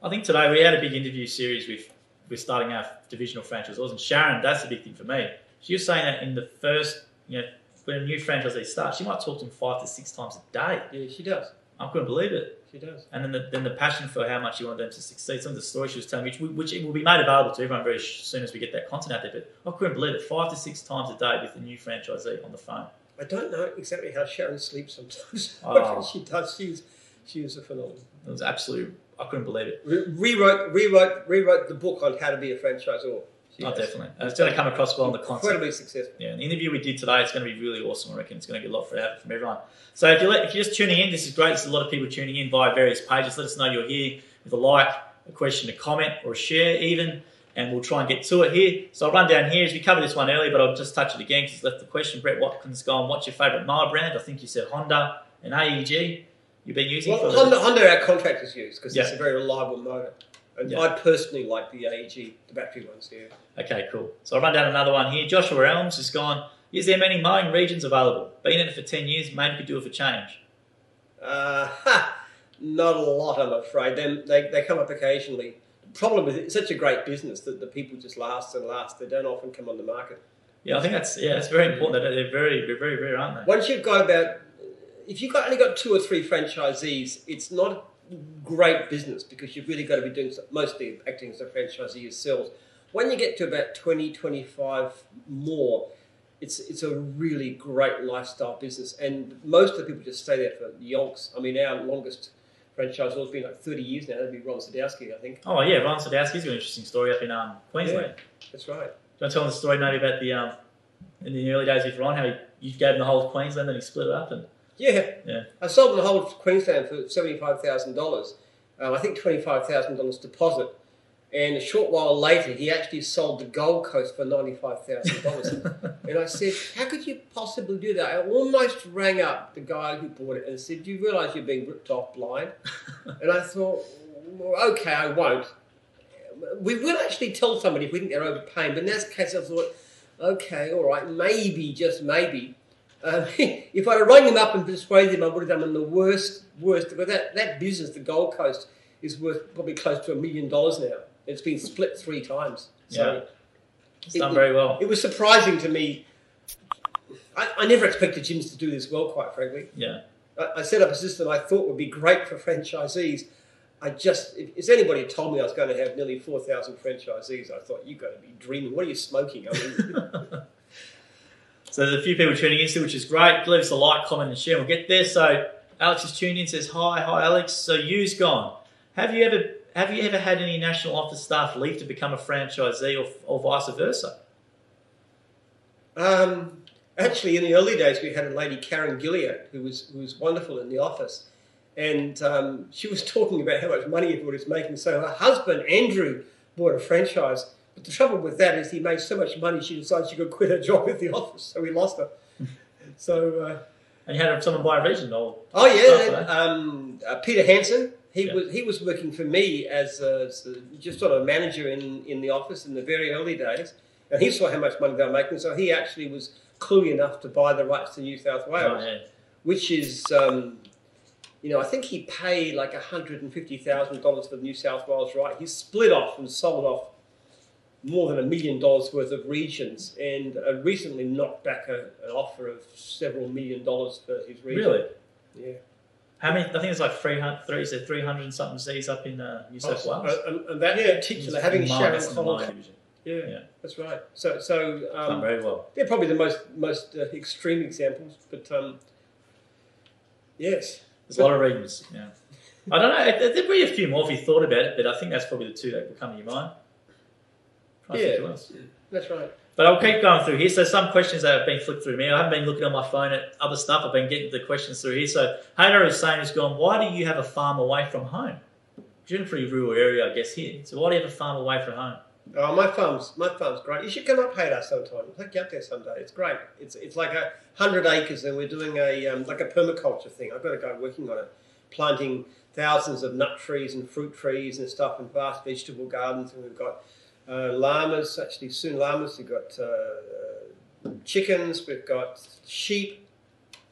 Speaker 1: I think today we had a big interview series with we're starting our divisional franchisors, and Sharon, that's the big thing for me. She was saying that in the first, you know, when a new franchisee starts, she might talk to them five to six times a day.
Speaker 2: Yeah, she does.
Speaker 1: I couldn't believe it.
Speaker 2: She does.
Speaker 1: And then the, then the passion for how much you want them to succeed. Some of the stories she was telling me, which, which will be made available to everyone very soon as we get that content out there. But I couldn't believe it. Five to six times a day with the new franchisee on the phone.
Speaker 2: I don't know exactly how Sharon sleeps sometimes. [LAUGHS]
Speaker 1: Oh.
Speaker 2: she does. She's she was a phenomenon.
Speaker 1: It was absolutely, I couldn't believe it.
Speaker 2: Re- rewrote rewrote rewrote the book on how to be a franchisor. She
Speaker 1: Oh, definitely. And it's going to come across well in the content.
Speaker 2: Incredibly successful.
Speaker 1: Yeah, and the interview we did today, it's going to be really awesome. I reckon it's going to get a lot for out from everyone. So if you're, if you're just tuning in, this is great. There's a lot of people tuning in via various pages. Let us know you're here with a like, a question, a comment, or a share even, and we'll try and get to it here. So I'll run down here as we covered this one earlier, but I'll just touch it again because it's left the question. Brett Watkins gone, what's your favourite mower brand? I think you said Honda and AEG. You've been using
Speaker 2: Well,
Speaker 1: for
Speaker 2: Honda, Honda, our contractors use because it's a very reliable motor. And
Speaker 1: Yeah.
Speaker 2: I personally like the AEG, the battery ones. Yeah.
Speaker 1: Okay, cool. So I'll run down another one here. Joshua Elms has gone, is there many mowing regions available? Been in it for 10 years, maybe could do it for change.
Speaker 2: Uh, ha, not a lot, I'm afraid. Then they, they come up occasionally. The problem is it's such a great business that the people just last and last. They don't often come on the market.
Speaker 1: Yeah, I think that's yeah, it's very important. That they're very, they're very rare, aren't they?
Speaker 2: Once you've got about, if you've got, only got two or three franchisees, it's not a great business because you've really got to be doing mostly acting as a franchisee yourselves. When you get to about 20, 25 more, it's it's a really great lifestyle business, and most of the people just stay there for yonks. I mean, our longest franchisor's been like 30 years now. That'd be Ron Sadowski, I think.
Speaker 1: Oh yeah, Ron Sadowski's got an interesting story up in um, Queensland.
Speaker 2: That's right.
Speaker 1: Do you want to tell the story maybe about the um, in the early days with Ron, how he, you gave him the whole of Queensland and he split it up and
Speaker 2: Yeah.
Speaker 1: Yeah.
Speaker 2: I sold the whole Queensland for seventy-five thousand dollars. Um, I think twenty-five thousand dollars deposit, and a short while later, he actually sold the Gold Coast for ninety-five thousand dollars. [LAUGHS] and I said, "How could you possibly do that?" I almost rang up the guy who bought it and said, "Do you realise you're being ripped off blind?" [LAUGHS] and I thought, well, "Okay, I won't." We will actually tell somebody if we think they're overpaying, but in that case, I thought, "Okay, all right, maybe, just maybe." Um, [LAUGHS] if I'd have rung him up and persuaded him, I would have done him the worst, worst. But that, that business, the Gold Coast, is worth probably close to a million dollars now. It's been split three times. So
Speaker 1: Yeah. it's done very well.
Speaker 2: it was surprising to me. I, I never expected Jim's to do this well, quite frankly.
Speaker 1: Yeah,
Speaker 2: I, I set up a system I thought would be great for franchisees. I just, if, if anybody had told me I was going to have nearly 4,000 franchisees, I thought, you've got to be dreaming. What are you smoking? I mean, [LAUGHS] [LAUGHS]
Speaker 1: so there's a few people tuning in still, which is great. Leave us a like, comment, and share. We'll get there. So Alex is tuned in. Says hi, hi, Alex. So you's gone. Have you ever have you ever had any national office staff leave to become a franchisee, or, or vice versa?
Speaker 2: Um, actually, in the early days, we had a lady, Karen Gilliard, who was who was wonderful in the office, and um, she was [LAUGHS] talking about how much money everybody was making. So her husband Andrew bought a franchise, but the trouble with that is he made so much money, she decided she could quit her job at the office, so we lost her. [LAUGHS] so, uh,
Speaker 1: And you had someone buy a region, or
Speaker 2: oh yeah, um, uh, Peter Hansen. He
Speaker 1: Yeah.
Speaker 2: was he was working for me as, a, as a- just sort of a manager in, in the office in the very early days, and he saw how much money they were making. So he actually was cluey enough to buy the rights to New South Wales
Speaker 1: oh, yeah.
Speaker 2: which is, um, you know, I think he paid like $150,000 for the New South Wales right. He split off and sold off more than a million dollars worth of regions and uh, recently knocked back a, an offer of several million dollars for his region.
Speaker 1: really?
Speaker 2: Yeah.
Speaker 1: How many? I think it's like 300, three, so 300 and something Z's up in uh, New South Wales.
Speaker 2: Uh, and, and that in particular, having
Speaker 1: Mine,
Speaker 2: Sharon
Speaker 1: that's in the
Speaker 2: Connell.
Speaker 1: mine.
Speaker 2: Yeah,
Speaker 1: Yeah.
Speaker 2: that's right. So, so
Speaker 1: Done
Speaker 2: um,
Speaker 1: very well.
Speaker 2: they're probably the most most uh, extreme examples, but um, yes.
Speaker 1: There's a lot of regions. Yeah. I don't know. there- There'd be a few more if you thought about it, but I think that's probably the two that will come to your mind.
Speaker 2: Yeah. That's right.
Speaker 1: But I'll keep going through here. So some questions that have been flicked through me. I haven't been looking on my phone at other stuff. I've been getting the questions through here. So Haydar is saying, has gone, why do you have a farm away from home? You're in a pretty rural area, I guess, here. So why do you have a farm away from home?
Speaker 2: Oh, my farm's my farm's great. You should come up Haydar sometime. I'll take you up there someday. It's great. It's it's like a hundred acres, and we're doing a um, like a permaculture thing. I've got a guy working on it, planting thousands of nut trees and fruit trees and stuff, and vast vegetable gardens. And we've got uh, llamas. Actually, soon llamas. We've got uh, uh, chickens. We've got sheep.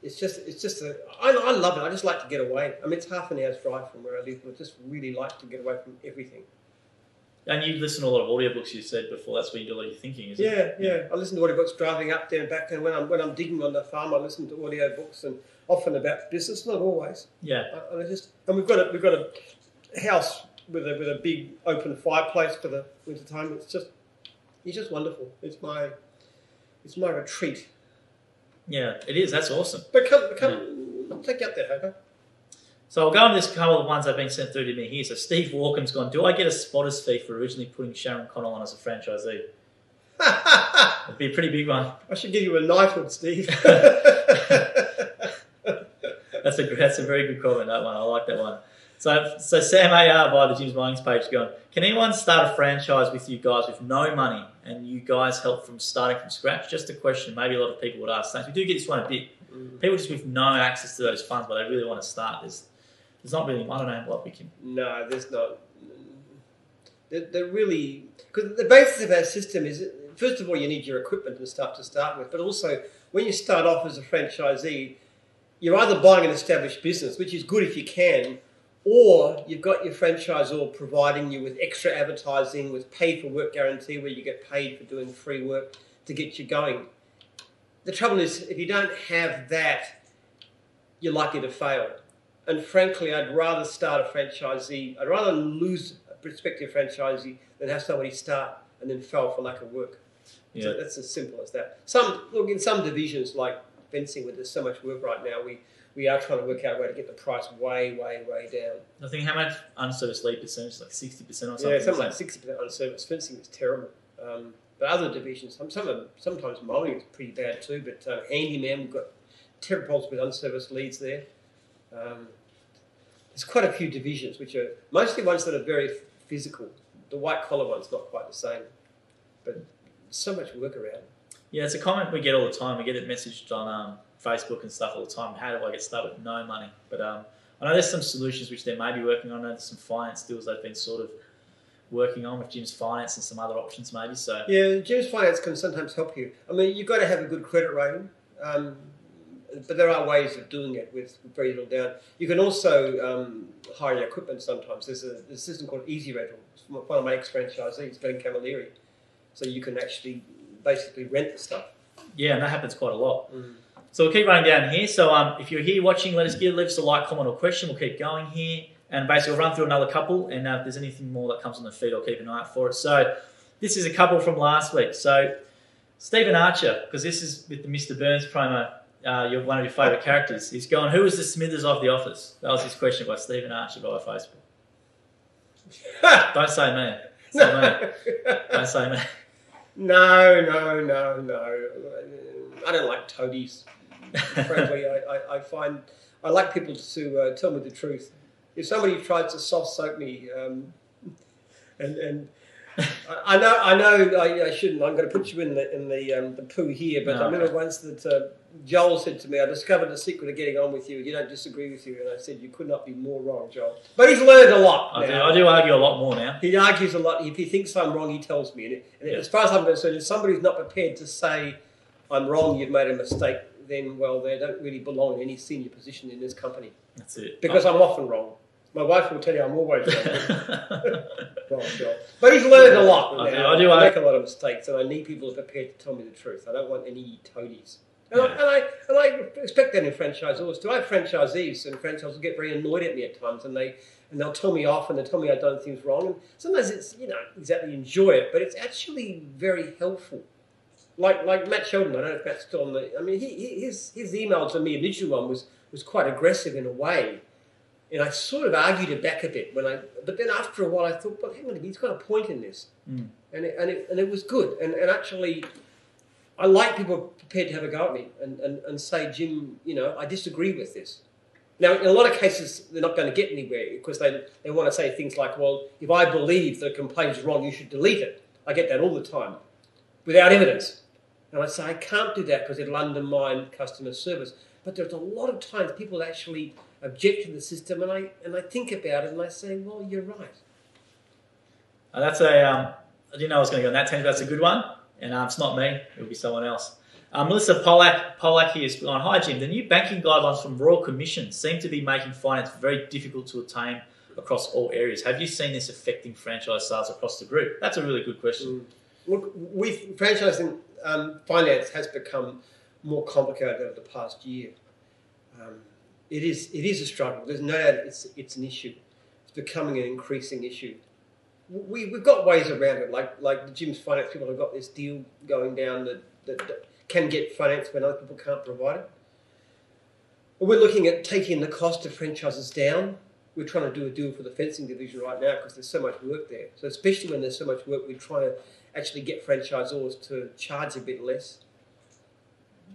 Speaker 2: It's just it's just a I, I love it. I just like to get away. I mean, it's half an hour's drive from where I live, but I just really like to get away from everything.
Speaker 1: And you listen to a lot of audiobooks. You said before that's where you do a lot of your thinking, is
Speaker 2: Yeah,
Speaker 1: it?
Speaker 2: yeah. Yeah. I listen to audiobooks driving up there and back, and when I'm when I'm digging on the farm, I listen to audiobooks, and often about business, not always.
Speaker 1: Yeah.
Speaker 2: I- And I just and we've got a we've got a house with a with a big open fireplace for the winter time. It's just it's just wonderful. It's my it's my retreat.
Speaker 1: Yeah, it is. That's awesome.
Speaker 2: But come come I'll take up there, Hoka.
Speaker 1: So I'll go on this couple of ones that have been sent through to me here. So Steve Walken's gone, do I get a spotter's fee for originally putting Sharon Connell on as a franchisee? [LAUGHS] It'd be a pretty big one.
Speaker 2: I should give you a knighthood, Steve. [LAUGHS] [LAUGHS]
Speaker 1: That's a that's a very good comment. That one, I like that one. So so Sam AR via the Jim's Minings page going. Can anyone start a franchise with you guys with no money and you guys help from starting from scratch? Just a question. Maybe a lot of people would ask. Thanks. We do get this one a bit. Mm. People just with no access to those funds, but they really want to start. There's there's not really. I don't know what we can.
Speaker 2: No, there's not. They're, they're really because the basis of our system is first of all you need your equipment and stuff to start with, but also when you start off as a franchisee, you're either buying an established business, which is good if you can, or you've got your franchisor providing you with extra advertising, with pay for work guarantee, where you get paid for doing free work to get you going. The trouble is, if you don't have that, you're likely to fail. And frankly, I'd rather start a franchisee, I'd rather lose a prospective franchisee than have somebody start and then fail for lack of work.
Speaker 1: Yeah.
Speaker 2: So that's as simple as that. Some look in some divisions like fencing, where there's so much work right now, we we are trying to work out a way to get the price way, way, way down.
Speaker 1: I think how much unserviced lead percentage? Like sixty percent or something.
Speaker 2: Yeah, something like sixty percent on service fencing is terrible. Um, but other divisions, some some of sometimes mowing is pretty bad too. But uh, handyman, we've got terrible problems with unserviced leads there. Um, there's quite a few divisions which are mostly ones that are very physical. The white collar one's not quite the same, but so much work around.
Speaker 1: Yeah, it's a comment we get all the time. We get it messaged on um, Facebook and stuff all the time. How do I get started with no money? But um, I know there's some solutions which they may be working on. I know there's some finance deals they've been sort of working on with Jim's Finance and some other options maybe. So
Speaker 2: Yeah, Jim's Finance can sometimes help you. I mean, you've got to have a good credit rating, um, but there are ways of doing it with very little down. You can also um, hire your equipment sometimes. There's a, there's a system called Easy Rental. One of my ex-franchisees, Ben Camilleri. So you can actually basically rent the stuff.
Speaker 1: yeah, and that happens quite a lot.
Speaker 2: Mm.
Speaker 1: So we'll keep running down here. So um, if you're here watching, let us give leave us a like, comment, or question. We'll keep going here, and basically we'll run through another couple. And uh, if there's anything more that comes on the feed, I'll keep an eye out for it. So this is a couple from last week. So Stephen Archer, because this is with the Mr. Burns promo. Uh, you're one of your favourite characters. He's going, "Who is the Smithers of the Office?" That was his question by Stephen Archer via Facebook. [LAUGHS] Don't say me. Say me. Don't say me. [LAUGHS]
Speaker 2: No, no, no, no. I don't like toadies. Frankly, I, I, find I like people to uh, tell me the truth. If somebody tries to soft soap me, um, and and I, I know I know I, I shouldn't. I'm going to put you in the in the um, the poo here, but
Speaker 1: No.
Speaker 2: I remember once that uh, Joel said to me, "I discovered the secret of getting on with you. You don't disagree with you." And I said, "You could not be more wrong, Joel." But he's learned a lot.
Speaker 1: I do. I do argue a lot more now.
Speaker 2: He argues a lot. If he thinks I'm wrong, he tells me. And, it, and as far as I'm concerned, if somebody's not prepared to say, I'm wrong, you've made a mistake, then, well, they don't really belong in any senior position in this company.
Speaker 1: That's it.
Speaker 2: Because I'm often wrong. My wife will tell you I'm always wrong. [LAUGHS] [LAUGHS] But he's learned a lot.
Speaker 1: I do-
Speaker 2: now.
Speaker 1: I do
Speaker 2: I make
Speaker 1: argue-
Speaker 2: a lot of mistakes, and I need people prepared to tell me the truth. I don't want any toadies. And, I, and, I, and I expect that in franchisors too. I have franchisees, and franchisees get very annoyed at me at times, and they and they'll tell me off, and they'll tell me I've done things wrong. And sometimes it's you know exactly enjoy it, but it's actually very helpful. Like like Matt Sheldon, I don't know if Matt's still on the. I mean, he, he, his his email to me, initial one was was quite aggressive in a way, and I sort of argued it back a bit when I. But then after a while, I thought, well, hang on, a he's got a point in this,
Speaker 1: Mm.
Speaker 2: and it, and it, and it was good, and and actually. I like people prepared to have a go at me and, and, and say, Jim, you know, I disagree with this. Now, in a lot of cases, they're not going to get anywhere because they, they want to say things like, well, if I believe the complaint is wrong, you should delete it. I get that all the time without evidence. And I say, I can't do that because it'll undermine customer service. But there's a lot of times people actually object to the system, and I, and I think about it and I say, well, you're right.
Speaker 1: Uh, that's a. Um, I didn't know I was going to go in that team. That's a good one, and um, it's not me. It'll be someone else. Um, Melissa Polak, Pollack here is going. Hi Jim. The new banking guidelines from Royal Commission seem to be making finance very difficult to attain across all areas. Have you seen this affecting franchise sales across the group? That's a really good question.
Speaker 2: Mm. Look, with franchising, um, finance has become more complicated over the past year. Um, it is it is a struggle. There's no doubt it's it's an issue. It's becoming an increasing issue. We we've got ways around it, like like the Jim's finance people have got this deal going down that, that, can get finance when other people can't provide it. We're looking at taking the cost of franchises down. We're trying to do a deal for the fencing division right now because there's so much work there. So especially when there's so much work, we're trying to actually get franchisors to charge a bit less.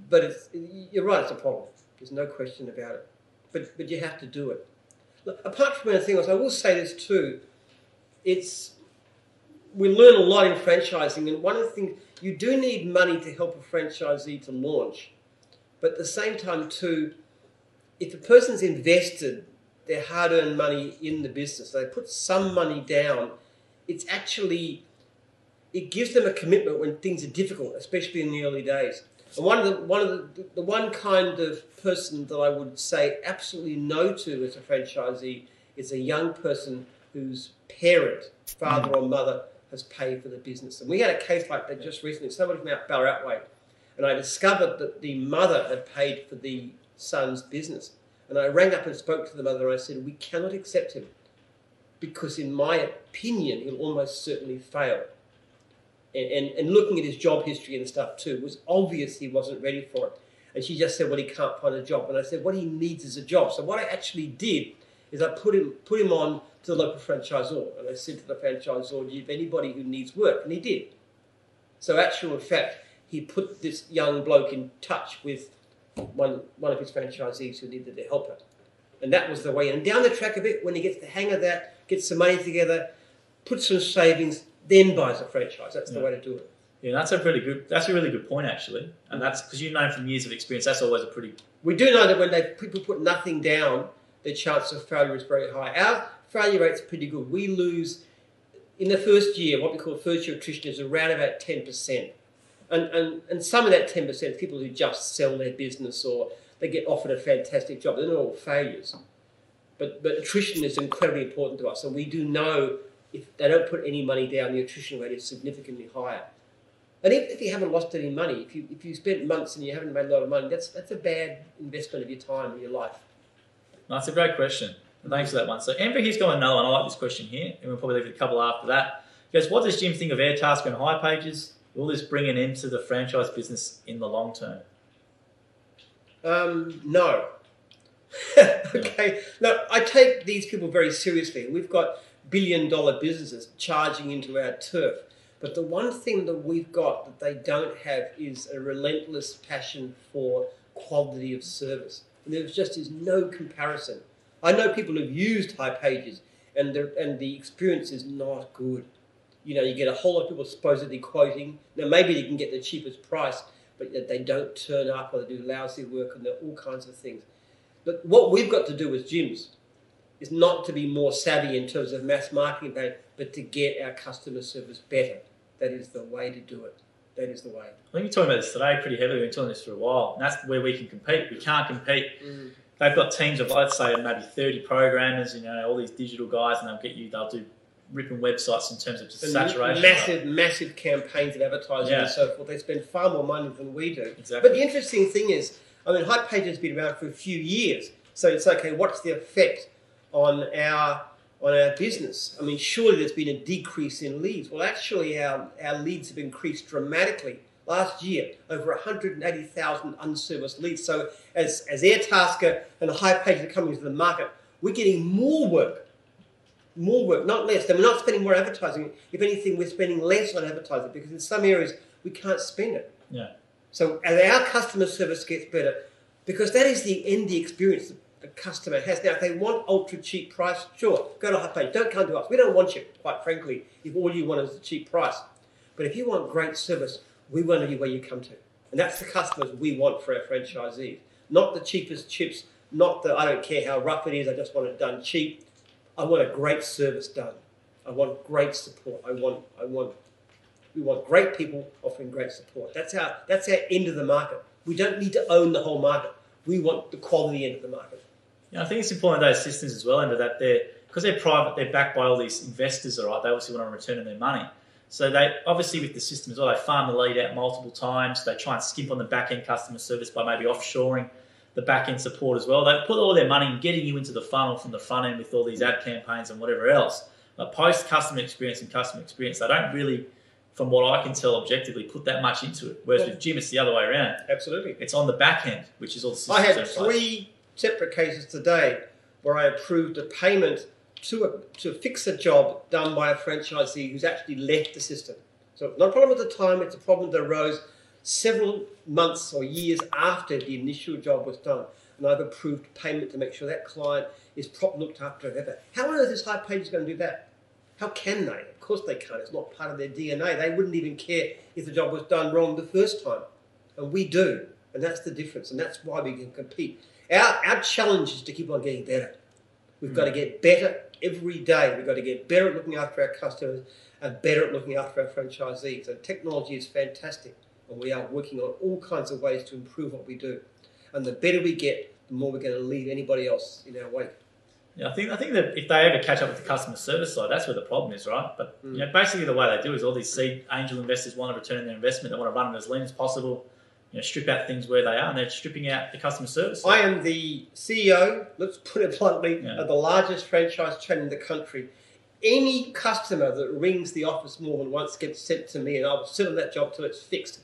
Speaker 2: But it's, you're right, it's a problem. There's no question about it. But but you have to do it. Look, apart from anything else, I will say this too. It's we learn a lot in franchising, and one of the things you do need money to help a franchisee to launch, but at the same time too if a person's invested their hard-earned money in the business, they put some money down, it's actually it gives them a commitment when things are difficult, especially in the early days. And one of the one of the, the one kind of person that I would say absolutely no to as a franchisee is a young person whose parent, father or mother, has paid for the business. And we had a case like that just recently. Somebody from out Ballarat way, and I discovered that the mother had paid for the son's business. And I rang up and spoke to the mother and I said, We cannot accept him because, in my opinion, he'll almost certainly fail. And, and, looking at his job history and stuff too, was obvious he wasn't ready for it. And she just said, Well, he can't find a job. And I said, What he needs is a job. So, what I actually did is I put him, put him on to the local franchisor. And I said to the franchisor, Do you have anybody who needs work? And he did. So, actual fact, he put this young bloke in touch with one, one of his franchisees who needed a helper. And that was the way. And down the track a bit, when he gets the hang of that, gets some money together, puts some savings, then buys a franchise. That's the way to do it.
Speaker 1: Yeah, that's a really good. That's a really good point, actually, and that's because you know from years of experience. That's always a pretty.
Speaker 2: We do know that when they people put nothing down, their chance of failure is very high. Our failure rate's pretty good. We lose in the first year. What we call first year attrition is around about ten percent. And, and, and some of that 10% is people who just sell their business or they get offered a fantastic job. They're not all failures. But, but attrition is incredibly important to us. And we do know if they don't put any money down, the attrition rate is significantly higher. And if, if you haven't lost any money, if you, if you spent months and you haven't made a lot of money, that's, that's a bad investment of your time and your life.
Speaker 1: That's a great question. Thanks for that one. So Amber here's got another one. I like this question here, and we'll probably leave it a couple after that. He goes, what does Jim think of Airtasker and Hipages? Will this bring an end to the franchise business in the long term?
Speaker 2: Um, no. [LAUGHS] okay. No, I take these people very seriously. We've got billion dollar businesses charging into our turf. But the one thing that we've got that they don't have is a relentless passion for quality of service. And there just is no comparison. I know people who've used Hipages and and the experience is not good you know, you get a whole lot of people supposedly quoting. Now, maybe you can get the cheapest price, but they don't turn up or they do lousy work and all kinds of things. But what we've got to do as gyms is not to be more savvy in terms of mass marketing, but to get our customer service better. That is the way to do it. That is the way.
Speaker 1: I think you're talking about this today pretty heavily. We've been talking this for a while. And that's where we can compete. We can't compete. Mm. They've got teams of, let's say, maybe 30 programmers, you know, all these digital guys, and they'll get you, they'll do ripping websites in terms of just saturation.
Speaker 2: Massive, massive campaigns of advertising yeah. and so forth. They spend far more money than we do.
Speaker 1: Exactly.
Speaker 2: But the interesting thing is, I mean, Hipages has been around for a few years, so it's okay. What's the effect on our on our business? I mean, surely there's been a decrease in leads. Well, actually, our our leads have increased dramatically. Last year, over 180,000 unserviced leads. So, as as Airtasker and Hipages are coming into the market, we're getting more work more work, not less. And we're not spending more advertising. If anything, we're spending less on advertising because in some areas we can't spend it.
Speaker 1: Yeah.
Speaker 2: So as our customer service gets better, because that is the end the experience the customer has. Now, if they want ultra cheap price, sure, go to Hipages. Don't come to us. We don't want you, quite frankly, if all you want is a cheap price. But if you want great service, we want be where you come to. And that's the customers we want for our franchisees. Not the cheapest chips, not the I don't care how rough it is, I just want it done cheap I want a great service done. I want great support. I want, I want, we want great people offering great support. That's our, that's our end of the market. We don't need to own the whole market. We want the quality end of the market.
Speaker 1: Yeah, I think it's important those systems as well, and that they're because they're private, they're backed by all these investors, all right. They obviously want to return on their money. So they obviously with the system as well, they farm the lead out multiple times. They try and skimp on the back end customer service by maybe offshoring the back end support as well. They put all their money in getting you into the funnel from the front end with all these ad campaigns and whatever else. But post customer experience and customer experience, they don't really, from what I can tell objectively, put that much into it. Whereas with Jim, it's the other way around.
Speaker 2: Absolutely.
Speaker 1: It's on the back end, which is all the systems
Speaker 2: I had three separate cases today where I approved a payment to a, to fix a job done by a franchisee who's actually left the system. So not a problem at the time, it's a problem that arose several months or years after the initial job was done. And I've approved payment to make sure that client is properly looked after ever. How on earth is Hipages going to do that? How can they? Of course they can't. It's not part of their DNA. They wouldn't even care if the job was done wrong the first time. And we do. And that's the difference. And that's why we can compete. Our, our challenge is to keep on getting better. We've got to hmm. get better every day. We've got to get better at looking after our customers and better at looking after our franchisees. And technology is fantastic. And we are working on all kinds of ways to improve what we do. And the better we get, the more we're going to leave anybody else in our wake.
Speaker 1: Yeah, I think I think that if they ever catch up with the customer service side, that's where the problem is, right? But you hmm. know, basically the way they do is all these seed angel investors want to return their investment. They want to run it as lean as possible. You know, strip out things where they are, and they're stripping out the customer service.
Speaker 2: I am the CEO, let's put it bluntly,
Speaker 1: Yeah.
Speaker 2: of the largest franchise chain in the country. Any customer that rings the office more than once gets sent to me, and I'll sit on that job till it's fixed.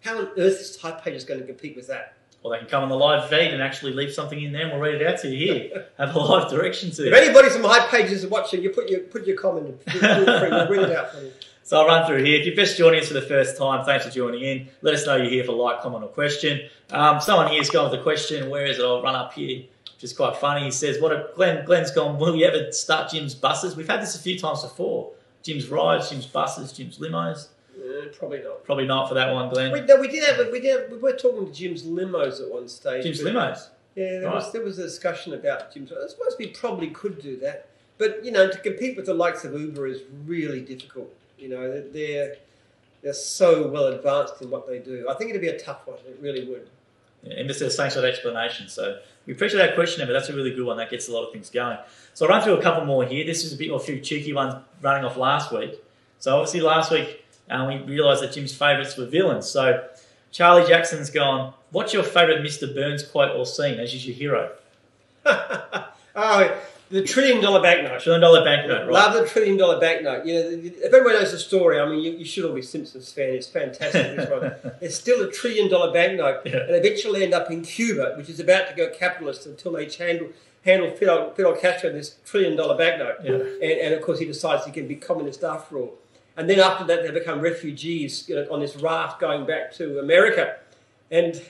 Speaker 2: How on earth is Pages going to compete with that?
Speaker 1: or they can come on the live feed and actually leave something in there, and we'll read it out to you here. [LAUGHS] Have a live direction to you.
Speaker 2: If anybody from Hipages is watching, you put your put your comment in. Feel free, we'll read it out for you.
Speaker 1: So I'll run through here. If you're just joining us for the first time, thanks for joining in. Let us know you're here for like, comment, or question. Um, someone here's gone with a question. Where is it? I'll run up here, which is quite funny. He says, "What? A, Glenn, Glenn's gone. Will you ever start Jim's buses? We've had this a few times before. Jim's rides, Jim's buses, Jim's limos.
Speaker 2: Eh, probably not.
Speaker 1: Probably not for that one, Glenn.
Speaker 2: We, no, we did have we did we were talking to Jim's limos at one stage.
Speaker 1: Jim's limos.
Speaker 2: Yeah, there
Speaker 1: Right.
Speaker 2: was there was a discussion about Jim's. I suppose we probably could do that, but you know, to compete with the likes of Uber is really difficult. You know, they're- they're they're so well advanced in what they do. I think it'd be a tough one. It really would.
Speaker 1: Yeah, and this is thanks for that explanation. So we appreciate that question, but that's a really good one. That gets a lot of things going. So I'll run through a couple more here. This is a bit more a few cheeky ones running off last week. So obviously last week um, we realised that Jim's favourites were villains. So Charlie Jackson's gone. What's your favourite Mr. Burns quote or scene as is your hero? [LAUGHS]
Speaker 2: oh, the trillion dollar banknote.
Speaker 1: Trillion dollar banknote, right?
Speaker 2: Love the trillion dollar banknote. You know, if everyone knows the story, I mean, you, you should all be Simpsons fan. It's fantastic. This one. [LAUGHS] It's still a trillion dollar banknote,
Speaker 1: Yeah.
Speaker 2: and eventually end up in Cuba, which is about to go capitalist until they handle handle Fidel, Fidel Castro and this trillion dollar banknote.
Speaker 1: Yeah.
Speaker 2: And, and of course, he decides he can be communist after all. And then after that, they become refugees you know, on this raft going back to America. And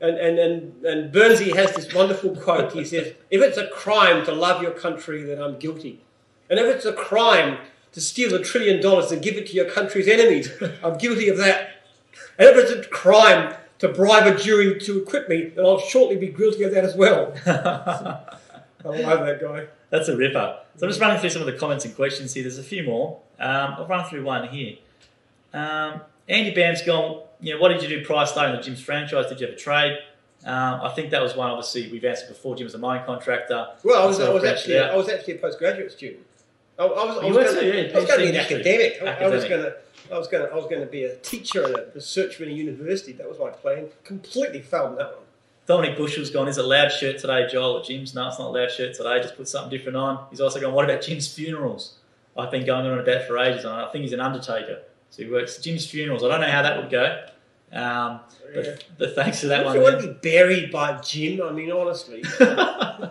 Speaker 2: and, and, and, and Bernsey has this wonderful quote. He says, If it's a crime to love your country, then I'm guilty. And if it's a crime to steal a trillion dollars and give it to your country's enemies, [LAUGHS] I'm guilty of that. And if it's a crime to bribe a jury to acquit me, then I'll shortly be guilty of that as well. [LAUGHS] I love that guy.
Speaker 1: That's a ripper. So I'm just running through some of the comments and questions here. There's a few more. Um, I'll run through one here. Um, Andy Bam's gone, you know, what did you do prior to starting the Jim's franchise? Did you ever trade? Um, I think that was one, obviously, we've answered before. Jim was a mine contractor.
Speaker 2: Well, I was, I was actually
Speaker 1: yeah.
Speaker 2: I was actually a postgraduate student. I, I was, I
Speaker 1: You
Speaker 2: was
Speaker 1: were
Speaker 2: gonna,
Speaker 1: too, yeah,
Speaker 2: I was going to be an
Speaker 1: history.
Speaker 2: academic. I, was going to. I was going to. I was going to be a teacher and a researcher in a university. That was my plan. Completely failed that one.
Speaker 1: Dominic Bushell's gone, is a loud shirt today, Joel, at Jim's? No, it's not a loud shirt today. Just put something different on. He's also gone, what about Jim's funerals? I've been going on about for ages, and I think he's an undertaker. So he works Jim's funerals. I don't know how that would go. Um, but,
Speaker 2: Yeah.
Speaker 1: but thanks for that
Speaker 2: If
Speaker 1: one.
Speaker 2: you want to be buried by Jim, I mean, honestly. [LAUGHS] I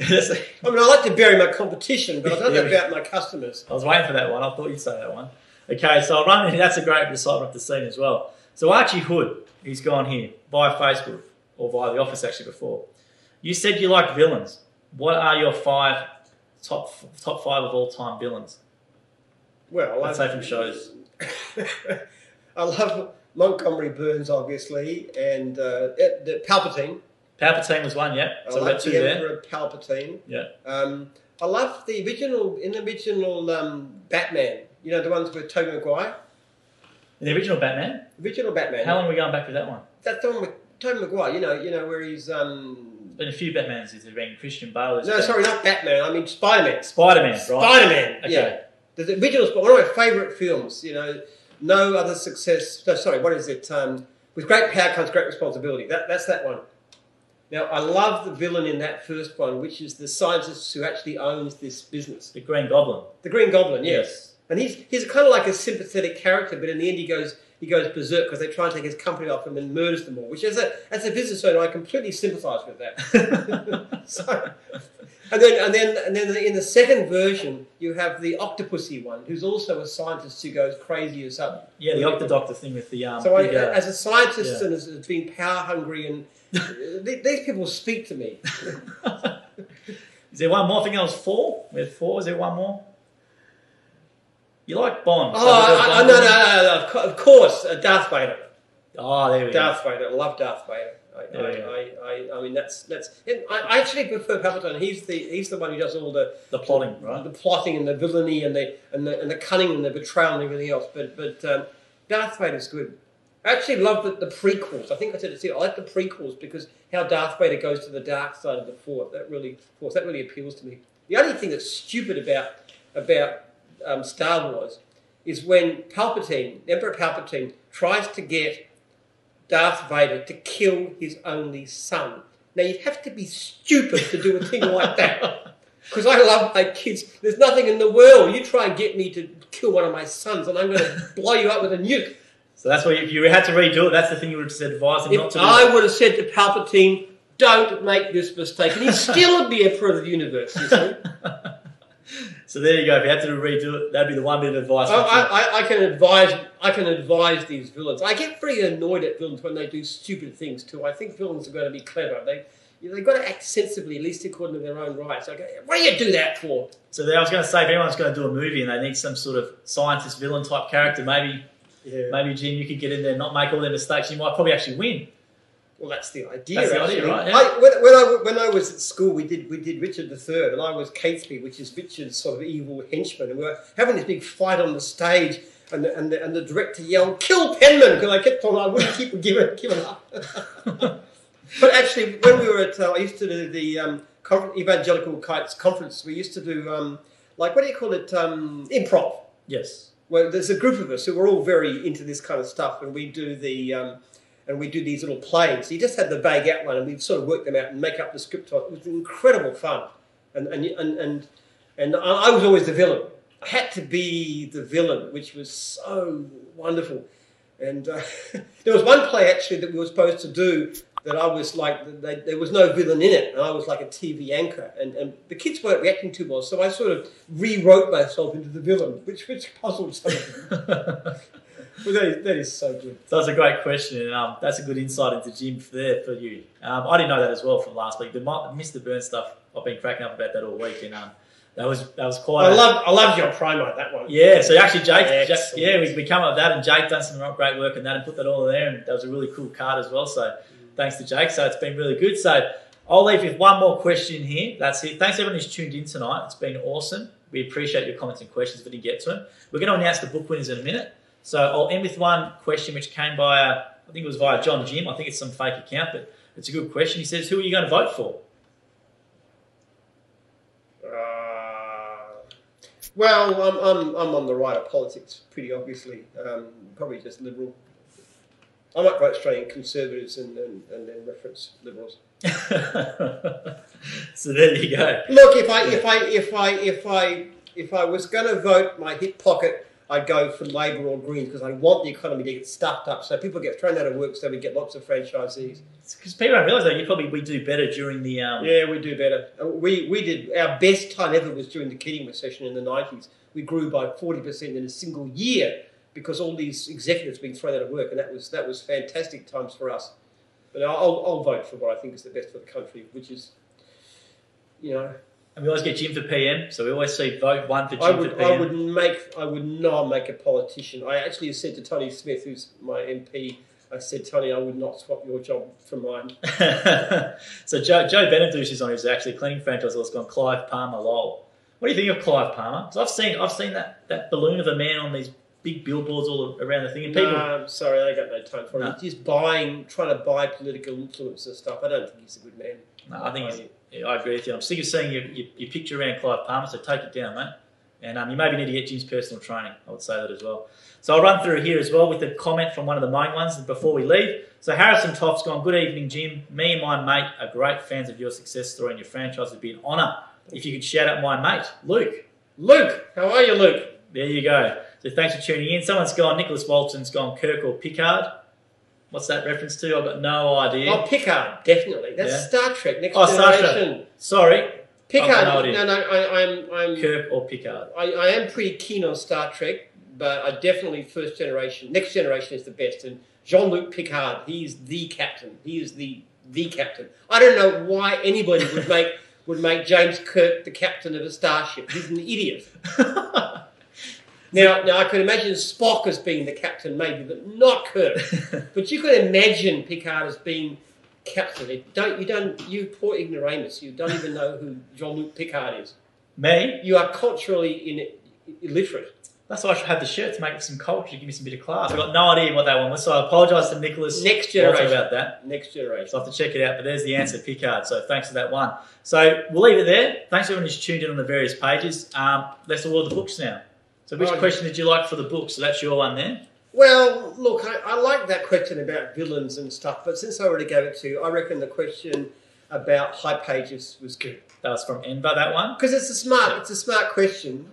Speaker 2: mean, I like to bury my competition, but I don't know about my customers.
Speaker 1: I was waiting for that one. I thought you'd say that one. Okay, so I'll run. That's a great recital of the scene as well. So Archie Hood, he's gone here via Facebook or via the office actually before. You said you like villains. What are your five top top five of all time villains?
Speaker 2: Well,
Speaker 1: Let's
Speaker 2: I,
Speaker 1: say from shows.
Speaker 2: I love Montgomery Burns, obviously, and uh, it- the Palpatine.
Speaker 1: Palpatine was one, yeah.
Speaker 2: I
Speaker 1: So we've
Speaker 2: like the
Speaker 1: there.
Speaker 2: Emperor Palpatine.
Speaker 1: Yeah.
Speaker 2: Um, I love the original in the original um, Batman. You know the ones with Tobey Maguire.
Speaker 1: The original Batman.
Speaker 2: Original Batman.
Speaker 1: How long are we going back with that one?
Speaker 2: That's the one with Tobey Maguire. You know, you know where he's um,
Speaker 1: been a few Batmans. There's been Christian Bale.
Speaker 2: No, sorry, not Batman. I mean Spider Man.
Speaker 1: Spider Man, right?
Speaker 2: Spider Man.
Speaker 1: Okay.
Speaker 2: Yeah. The original, Sp- one of my favourite films. You know, no other success. No, sorry, what is it? Um, with great power comes great responsibility. That, that's that one. Now, I love the villain in that first one, which is the scientist who actually owns this business.
Speaker 1: The Green Goblin.
Speaker 2: The Green Goblin, yes.
Speaker 1: Yes.
Speaker 2: And he's he's kind of like a sympathetic character, but in the end he goes he goes berserk because they try and take his company off him and murders them all. Which as a as a business owner, I completely sympathise with that. [LAUGHS] so, and then and then and then in the second version, you have the Octopussy one, who's also a scientist who goes crazy as up.
Speaker 1: Yeah, the Octodoctor thing with the um.
Speaker 2: So I,
Speaker 1: uh,
Speaker 2: as a scientist
Speaker 1: yeah.
Speaker 2: and as, as being power hungry and [LAUGHS] th- these people speak to me. [LAUGHS]
Speaker 1: is there one more? I think that was four. We had four. Is there one more? You like Bond?
Speaker 2: Oh,
Speaker 1: so
Speaker 2: I, I, no, no, no, no, of course, uh, Darth Vader.
Speaker 1: Oh, there we go.
Speaker 2: Darth Vader. I love Darth Vader. I,
Speaker 1: go.
Speaker 2: I, I, I, mean, that's that's. and I, actually prefer Palpatine. He's the he's the one who does all the
Speaker 1: The plotting, right?
Speaker 2: the plotting and the villainy and the and the and the cunning and the betrayal and everything else. But but um, Darth Vader's good. I actually love the, the prequels. I think I said it. too. I like the prequels because how Darth Vader goes to the dark side of the Force. That really Force. That really appeals to me. The only thing that's stupid about about um, Star Wars is when Palpatine, Emperor Palpatine, tries to get Darth Vader to kill his only son. Now you'd have to be stupid to do a thing like that. [LAUGHS] Because I love my kids. There's nothing in the world. You try and get me to kill one of my sons, and I'm going [LAUGHS] to blow you up with a nuke.
Speaker 1: So that's why if you had to redo it, that's the thing you would have just advised him not to do.
Speaker 2: I would have said to Palpatine, "Don't make this mistake," and he still would still a emperor of the universe. You see? [LAUGHS]
Speaker 1: so there you go. If you had to redo it, that'd be the one bit of advice.
Speaker 2: I, I, I- I can advise. I can advise these villains. I get pretty annoyed at villains when they do stupid things too. I think villains are going to be clever. They they've got to act sensibly, at least according to their own rights. Okay, what do you do that for?
Speaker 1: So there, I was going to say, if anyone's going to do a movie and they need some sort of scientist villain type character, maybe
Speaker 2: Yeah.
Speaker 1: maybe Jim, you could get in there, and not make all their mistakes. You might probably actually win.
Speaker 2: Well, that's the idea.
Speaker 1: That's the idea,
Speaker 2: actually.
Speaker 1: right, yeah.
Speaker 2: I, when, when I when I was at school, we did we did Richard III, and I was Catesby, which is Richard's sort of evil henchman, and we were having this big fight on the stage. And the, and, the, and the director yelled, "Kill Penman!" Because I kept on, I wouldn't keep giving giving up. [LAUGHS] but actually, when we were at, uh, I used to do the um, evangelical kites conference. We used to do um, like what do you call it? Um, improv
Speaker 1: Yes.
Speaker 2: well, there's a group of us who are all very into this kind of stuff, and we do the um, and we do these little plays. You just had the vague outline, and we sort of work them out and make up the script. It was incredible fun, and and and and, and I I was always the villain. I had to be the villain, which was so wonderful. And uh, [LAUGHS] there was one play actually that we were supposed to do that I was like, they, there was no villain in it, and I was like a TV anchor, and, and the kids weren't reacting too well, so I sort of rewrote myself into the villain, which which puzzled some of them. [LAUGHS] But that is, that is so good.
Speaker 1: So that's a great question, and um, that's a good insight into Jim there for you. Um, I didn't know that as well from last week. The Mr. Burns stuff, I've been cracking up about that all week, and um, that was that was quite.
Speaker 2: I
Speaker 1: a-
Speaker 2: love I love your promo like that one.
Speaker 1: Yeah, so actually, Jake, Jake yeah, we, we come up with that, and Jake done some great work in that and put that all in there, and that was a really cool card as well. So thanks to Jake. So it's been really good. So I'll leave you with one more question here. That's it. Thanks everyone who's tuned in tonight. It's been awesome. We appreciate your comments and questions if we didn't get to them. We're going to announce the book winners in a minute. So I'll end with one question which came by, uh, I think it was via John Jim. I think it's some fake account, but it's a good question. He says, "Who are you going to vote for?"
Speaker 2: Uh, well, I'm, I'm, I'm on the right of politics, pretty obviously. Um, probably just liberal. I might vote Australian Conservatives and, and, and then reference Liberals. [LAUGHS]
Speaker 1: so there you go.
Speaker 2: Look, if I if I if I if I if I was going to vote my hip pocket, I'd go for Labor or Greens because I want the economy to get stuffed up, so people get thrown out of work, so we get lots of franchisees.
Speaker 1: Because people don't realise that you probably we do better during the um,
Speaker 2: Yeah, we do better. Uh, We we did our best time ever was during the Keating recession in the nineties. We grew by forty percent in a single year because all these executives being thrown out of work, and that was that was fantastic times for us. But I'll, I'll, I'll vote for what I think is the best for the country, which is, you know,
Speaker 1: And we always get Jim for PM, so we always see vote one for Jim
Speaker 2: I
Speaker 1: for
Speaker 2: would
Speaker 1: PM.
Speaker 2: I would make I would not make a politician. I actually said to Tony Smith, who's my MP, I said, Tony, I would not swap your job for mine. [LAUGHS]
Speaker 1: so Joe, Joe Benedouche is on who's actually cleaning franchise has gone Clive Palmer lol. What do you think of Clive Palmer? 'Cause I've seen I've seen that, that balloon of a man on these big billboards all around the thing, and people.
Speaker 2: No, I'm sorry, I got no time for
Speaker 1: No.
Speaker 2: it. He's just buying, trying to buy political influence and stuff. I don't think he's a good man.
Speaker 1: No, I think he's, yeah, I agree with you. I'm sick of seeing your, your, your picture around Clive Palmer, so take it down, mate. And um, you maybe need to get Jim's personal training. I would say that as well. So I'll run through here as well with a comment from one of the main ones before we leave. So Harrison Toff's gone, Good evening, Jim. Me and my mate are great fans of your success story and your franchise. It'd be an honour if you could shout out my mate, Luke.
Speaker 2: Luke, how are you, Luke?
Speaker 1: There you go. So thanks for tuning in. Someone's gone, Nicholas Walton's gone Kirk or Picard. What's that reference to? I've got no idea.
Speaker 2: Oh, Picard, definitely. That's
Speaker 1: Yeah.
Speaker 2: Star Trek, Next
Speaker 1: Oh, Star
Speaker 2: Generation.
Speaker 1: Trek. Sorry,
Speaker 2: Picard,
Speaker 1: no idea.
Speaker 2: no, no, I, I'm, I'm,
Speaker 1: Kirk or Picard.
Speaker 2: I, I am pretty keen on Star Trek, but I definitely first generation, next generation is the best. And Jean Luc Picard, he's the captain. He is the the captain. I don't know why anybody would [LAUGHS] make would make James Kirk the captain of a starship. He's an idiot. [LAUGHS] Now, now I could imagine Spock as being the captain, maybe, but not Kirk. [LAUGHS] but you could imagine Picard as being captain. It don't you don't you poor ignoramus? You don't even know who Jean Luc Picard is.
Speaker 1: Me?
Speaker 2: You are culturally in, illiterate.
Speaker 1: That's why I should have the shirt to make it some culture, give me some bit of class. I've got no idea what that one was, so I apologise to Nicholas
Speaker 2: Next generation.
Speaker 1: about that.
Speaker 2: Next generation.
Speaker 1: So I have to check it out, but there's the answer, Picard. So thanks for that one. So we'll leave it there. Thanks everyone who's tuned in on the various pages. Um, let's award the books now. So which question did you like for the book? So that's your one there.
Speaker 2: Well, look, I, I like that question about villains and stuff, but since I already gave it to you, I reckon the question about Hipages was good
Speaker 1: That was from Enva, that one.
Speaker 2: because it's a smart, it's a smart question,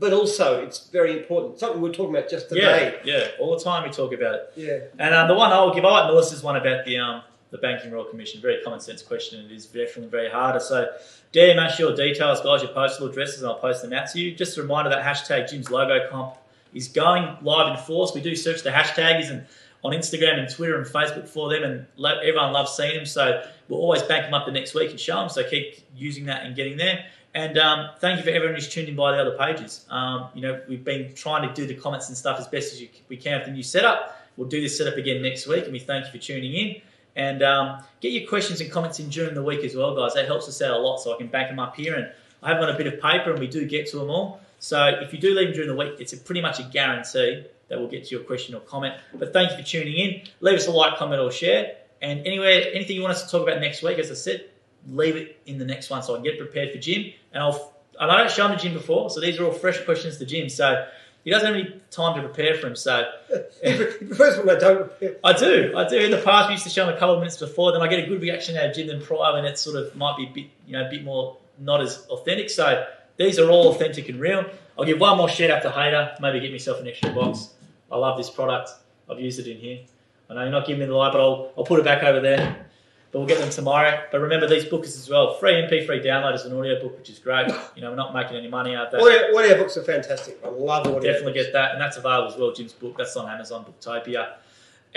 Speaker 2: but also it's very important. Something we we're talking about just today.
Speaker 1: Yeah, yeah. All the time we talk about it.
Speaker 2: Yeah.
Speaker 1: And um, the one I'll give, I like Melissa's one about the um, the Banking Royal Commission. Very common sense question. It is definitely very harder. So, dare match your details, guys, your postal addresses, and I'll post them out to you. Just a reminder that hashtag Jim's logo comp is going live in force. We do search the hashtags and on Instagram and Twitter and Facebook for them, and lo- everyone loves seeing them. So we'll always bank them up the next week and show them. So keep using that and getting there. And um, thank you for everyone who's tuned in by the other pages. Um, you know, we've been trying to do the comments and stuff as best as you, we can with the new setup. We'll do this setup again next week, and we thank you for tuning in. And um, get your questions and comments in during the week as well, guys. That helps us out a lot, so I can bank them up here. And I have on a bit of paper, and we do get to them all. So if you do leave them during the week, it's pretty much a guarantee that we'll get to your question or comment. But thank you for tuning in. Leave us a like, comment, or share. And anywhere, anything you want us to talk about next week, as I said, leave it in the next one so I can get prepared for Jim. And I'll and I don't show him to Jim before, so these are all fresh questions to Jim. So he doesn't have any time to prepare for him. So
Speaker 2: the first one I don't.
Speaker 1: I do, I do. In the past, we used to show him a couple of minutes before. Then I get a good reaction out of Jim than prior, and it sort of might be a bit, you know, a bit more not as authentic. So these are all authentic and real. I'll give one more shout out to Haydar. Maybe get myself an extra box. I love this product. I've used it in here. I know you're not giving me the light, but I'll, I'll put it back over there. But we'll get them tomorrow. But remember, these bookers as well. Free MP3 download as an audio book, which is great. You know, we're not making any money out of that.
Speaker 2: Audio, audio books are fantastic. I love audio.
Speaker 1: Definitely
Speaker 2: books.
Speaker 1: get that, and that's available as well. Jim's book that's on Amazon Booktopia.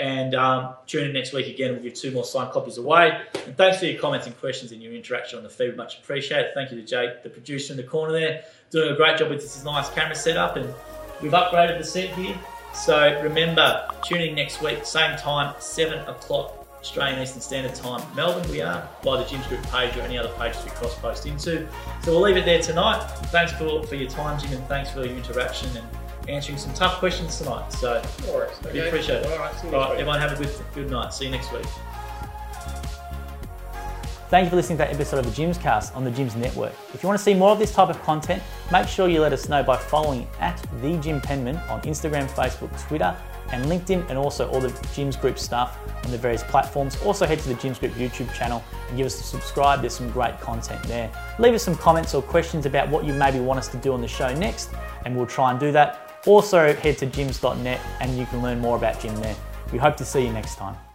Speaker 1: And um, tune in next week again. We'll give two more signed copies away. And thanks for your comments and questions and your interaction on the feed. Much appreciated. Thank you to Jake, the producer in the corner there, doing a great job with this nice camera setup. And we've upgraded the set here. So remember, tune in next week, same time, seven o'clock Australian Eastern Standard Time, Melbourne. We are by the Jim's Group page or any other pages we cross post into. So we'll leave it there tonight. Thanks for, for your time, Jim, and thanks for your interaction and answering some tough questions tonight. So,
Speaker 2: All right.
Speaker 1: We appreciate it.
Speaker 2: All right. See you
Speaker 1: all
Speaker 2: next
Speaker 1: right,
Speaker 2: week.
Speaker 1: everyone, have a good good night. See you next week.
Speaker 3: Thank you for listening to that episode of the Jim's Cast on the Jim's Network. If you want to see more of this type of content, make sure you let us know by following at the Jim Penman on Instagram, Facebook, Twitter, and LinkedIn, and also all the Jim's Group stuff on the various platforms. Also, head to the Jim's Group YouTube channel and give us a subscribe. There's some great content there. Leave us some comments or questions about what you maybe want us to do on the show next, and we'll try and do that. Also, head to jims.net and you can learn more about Jim there. We hope to see you next time.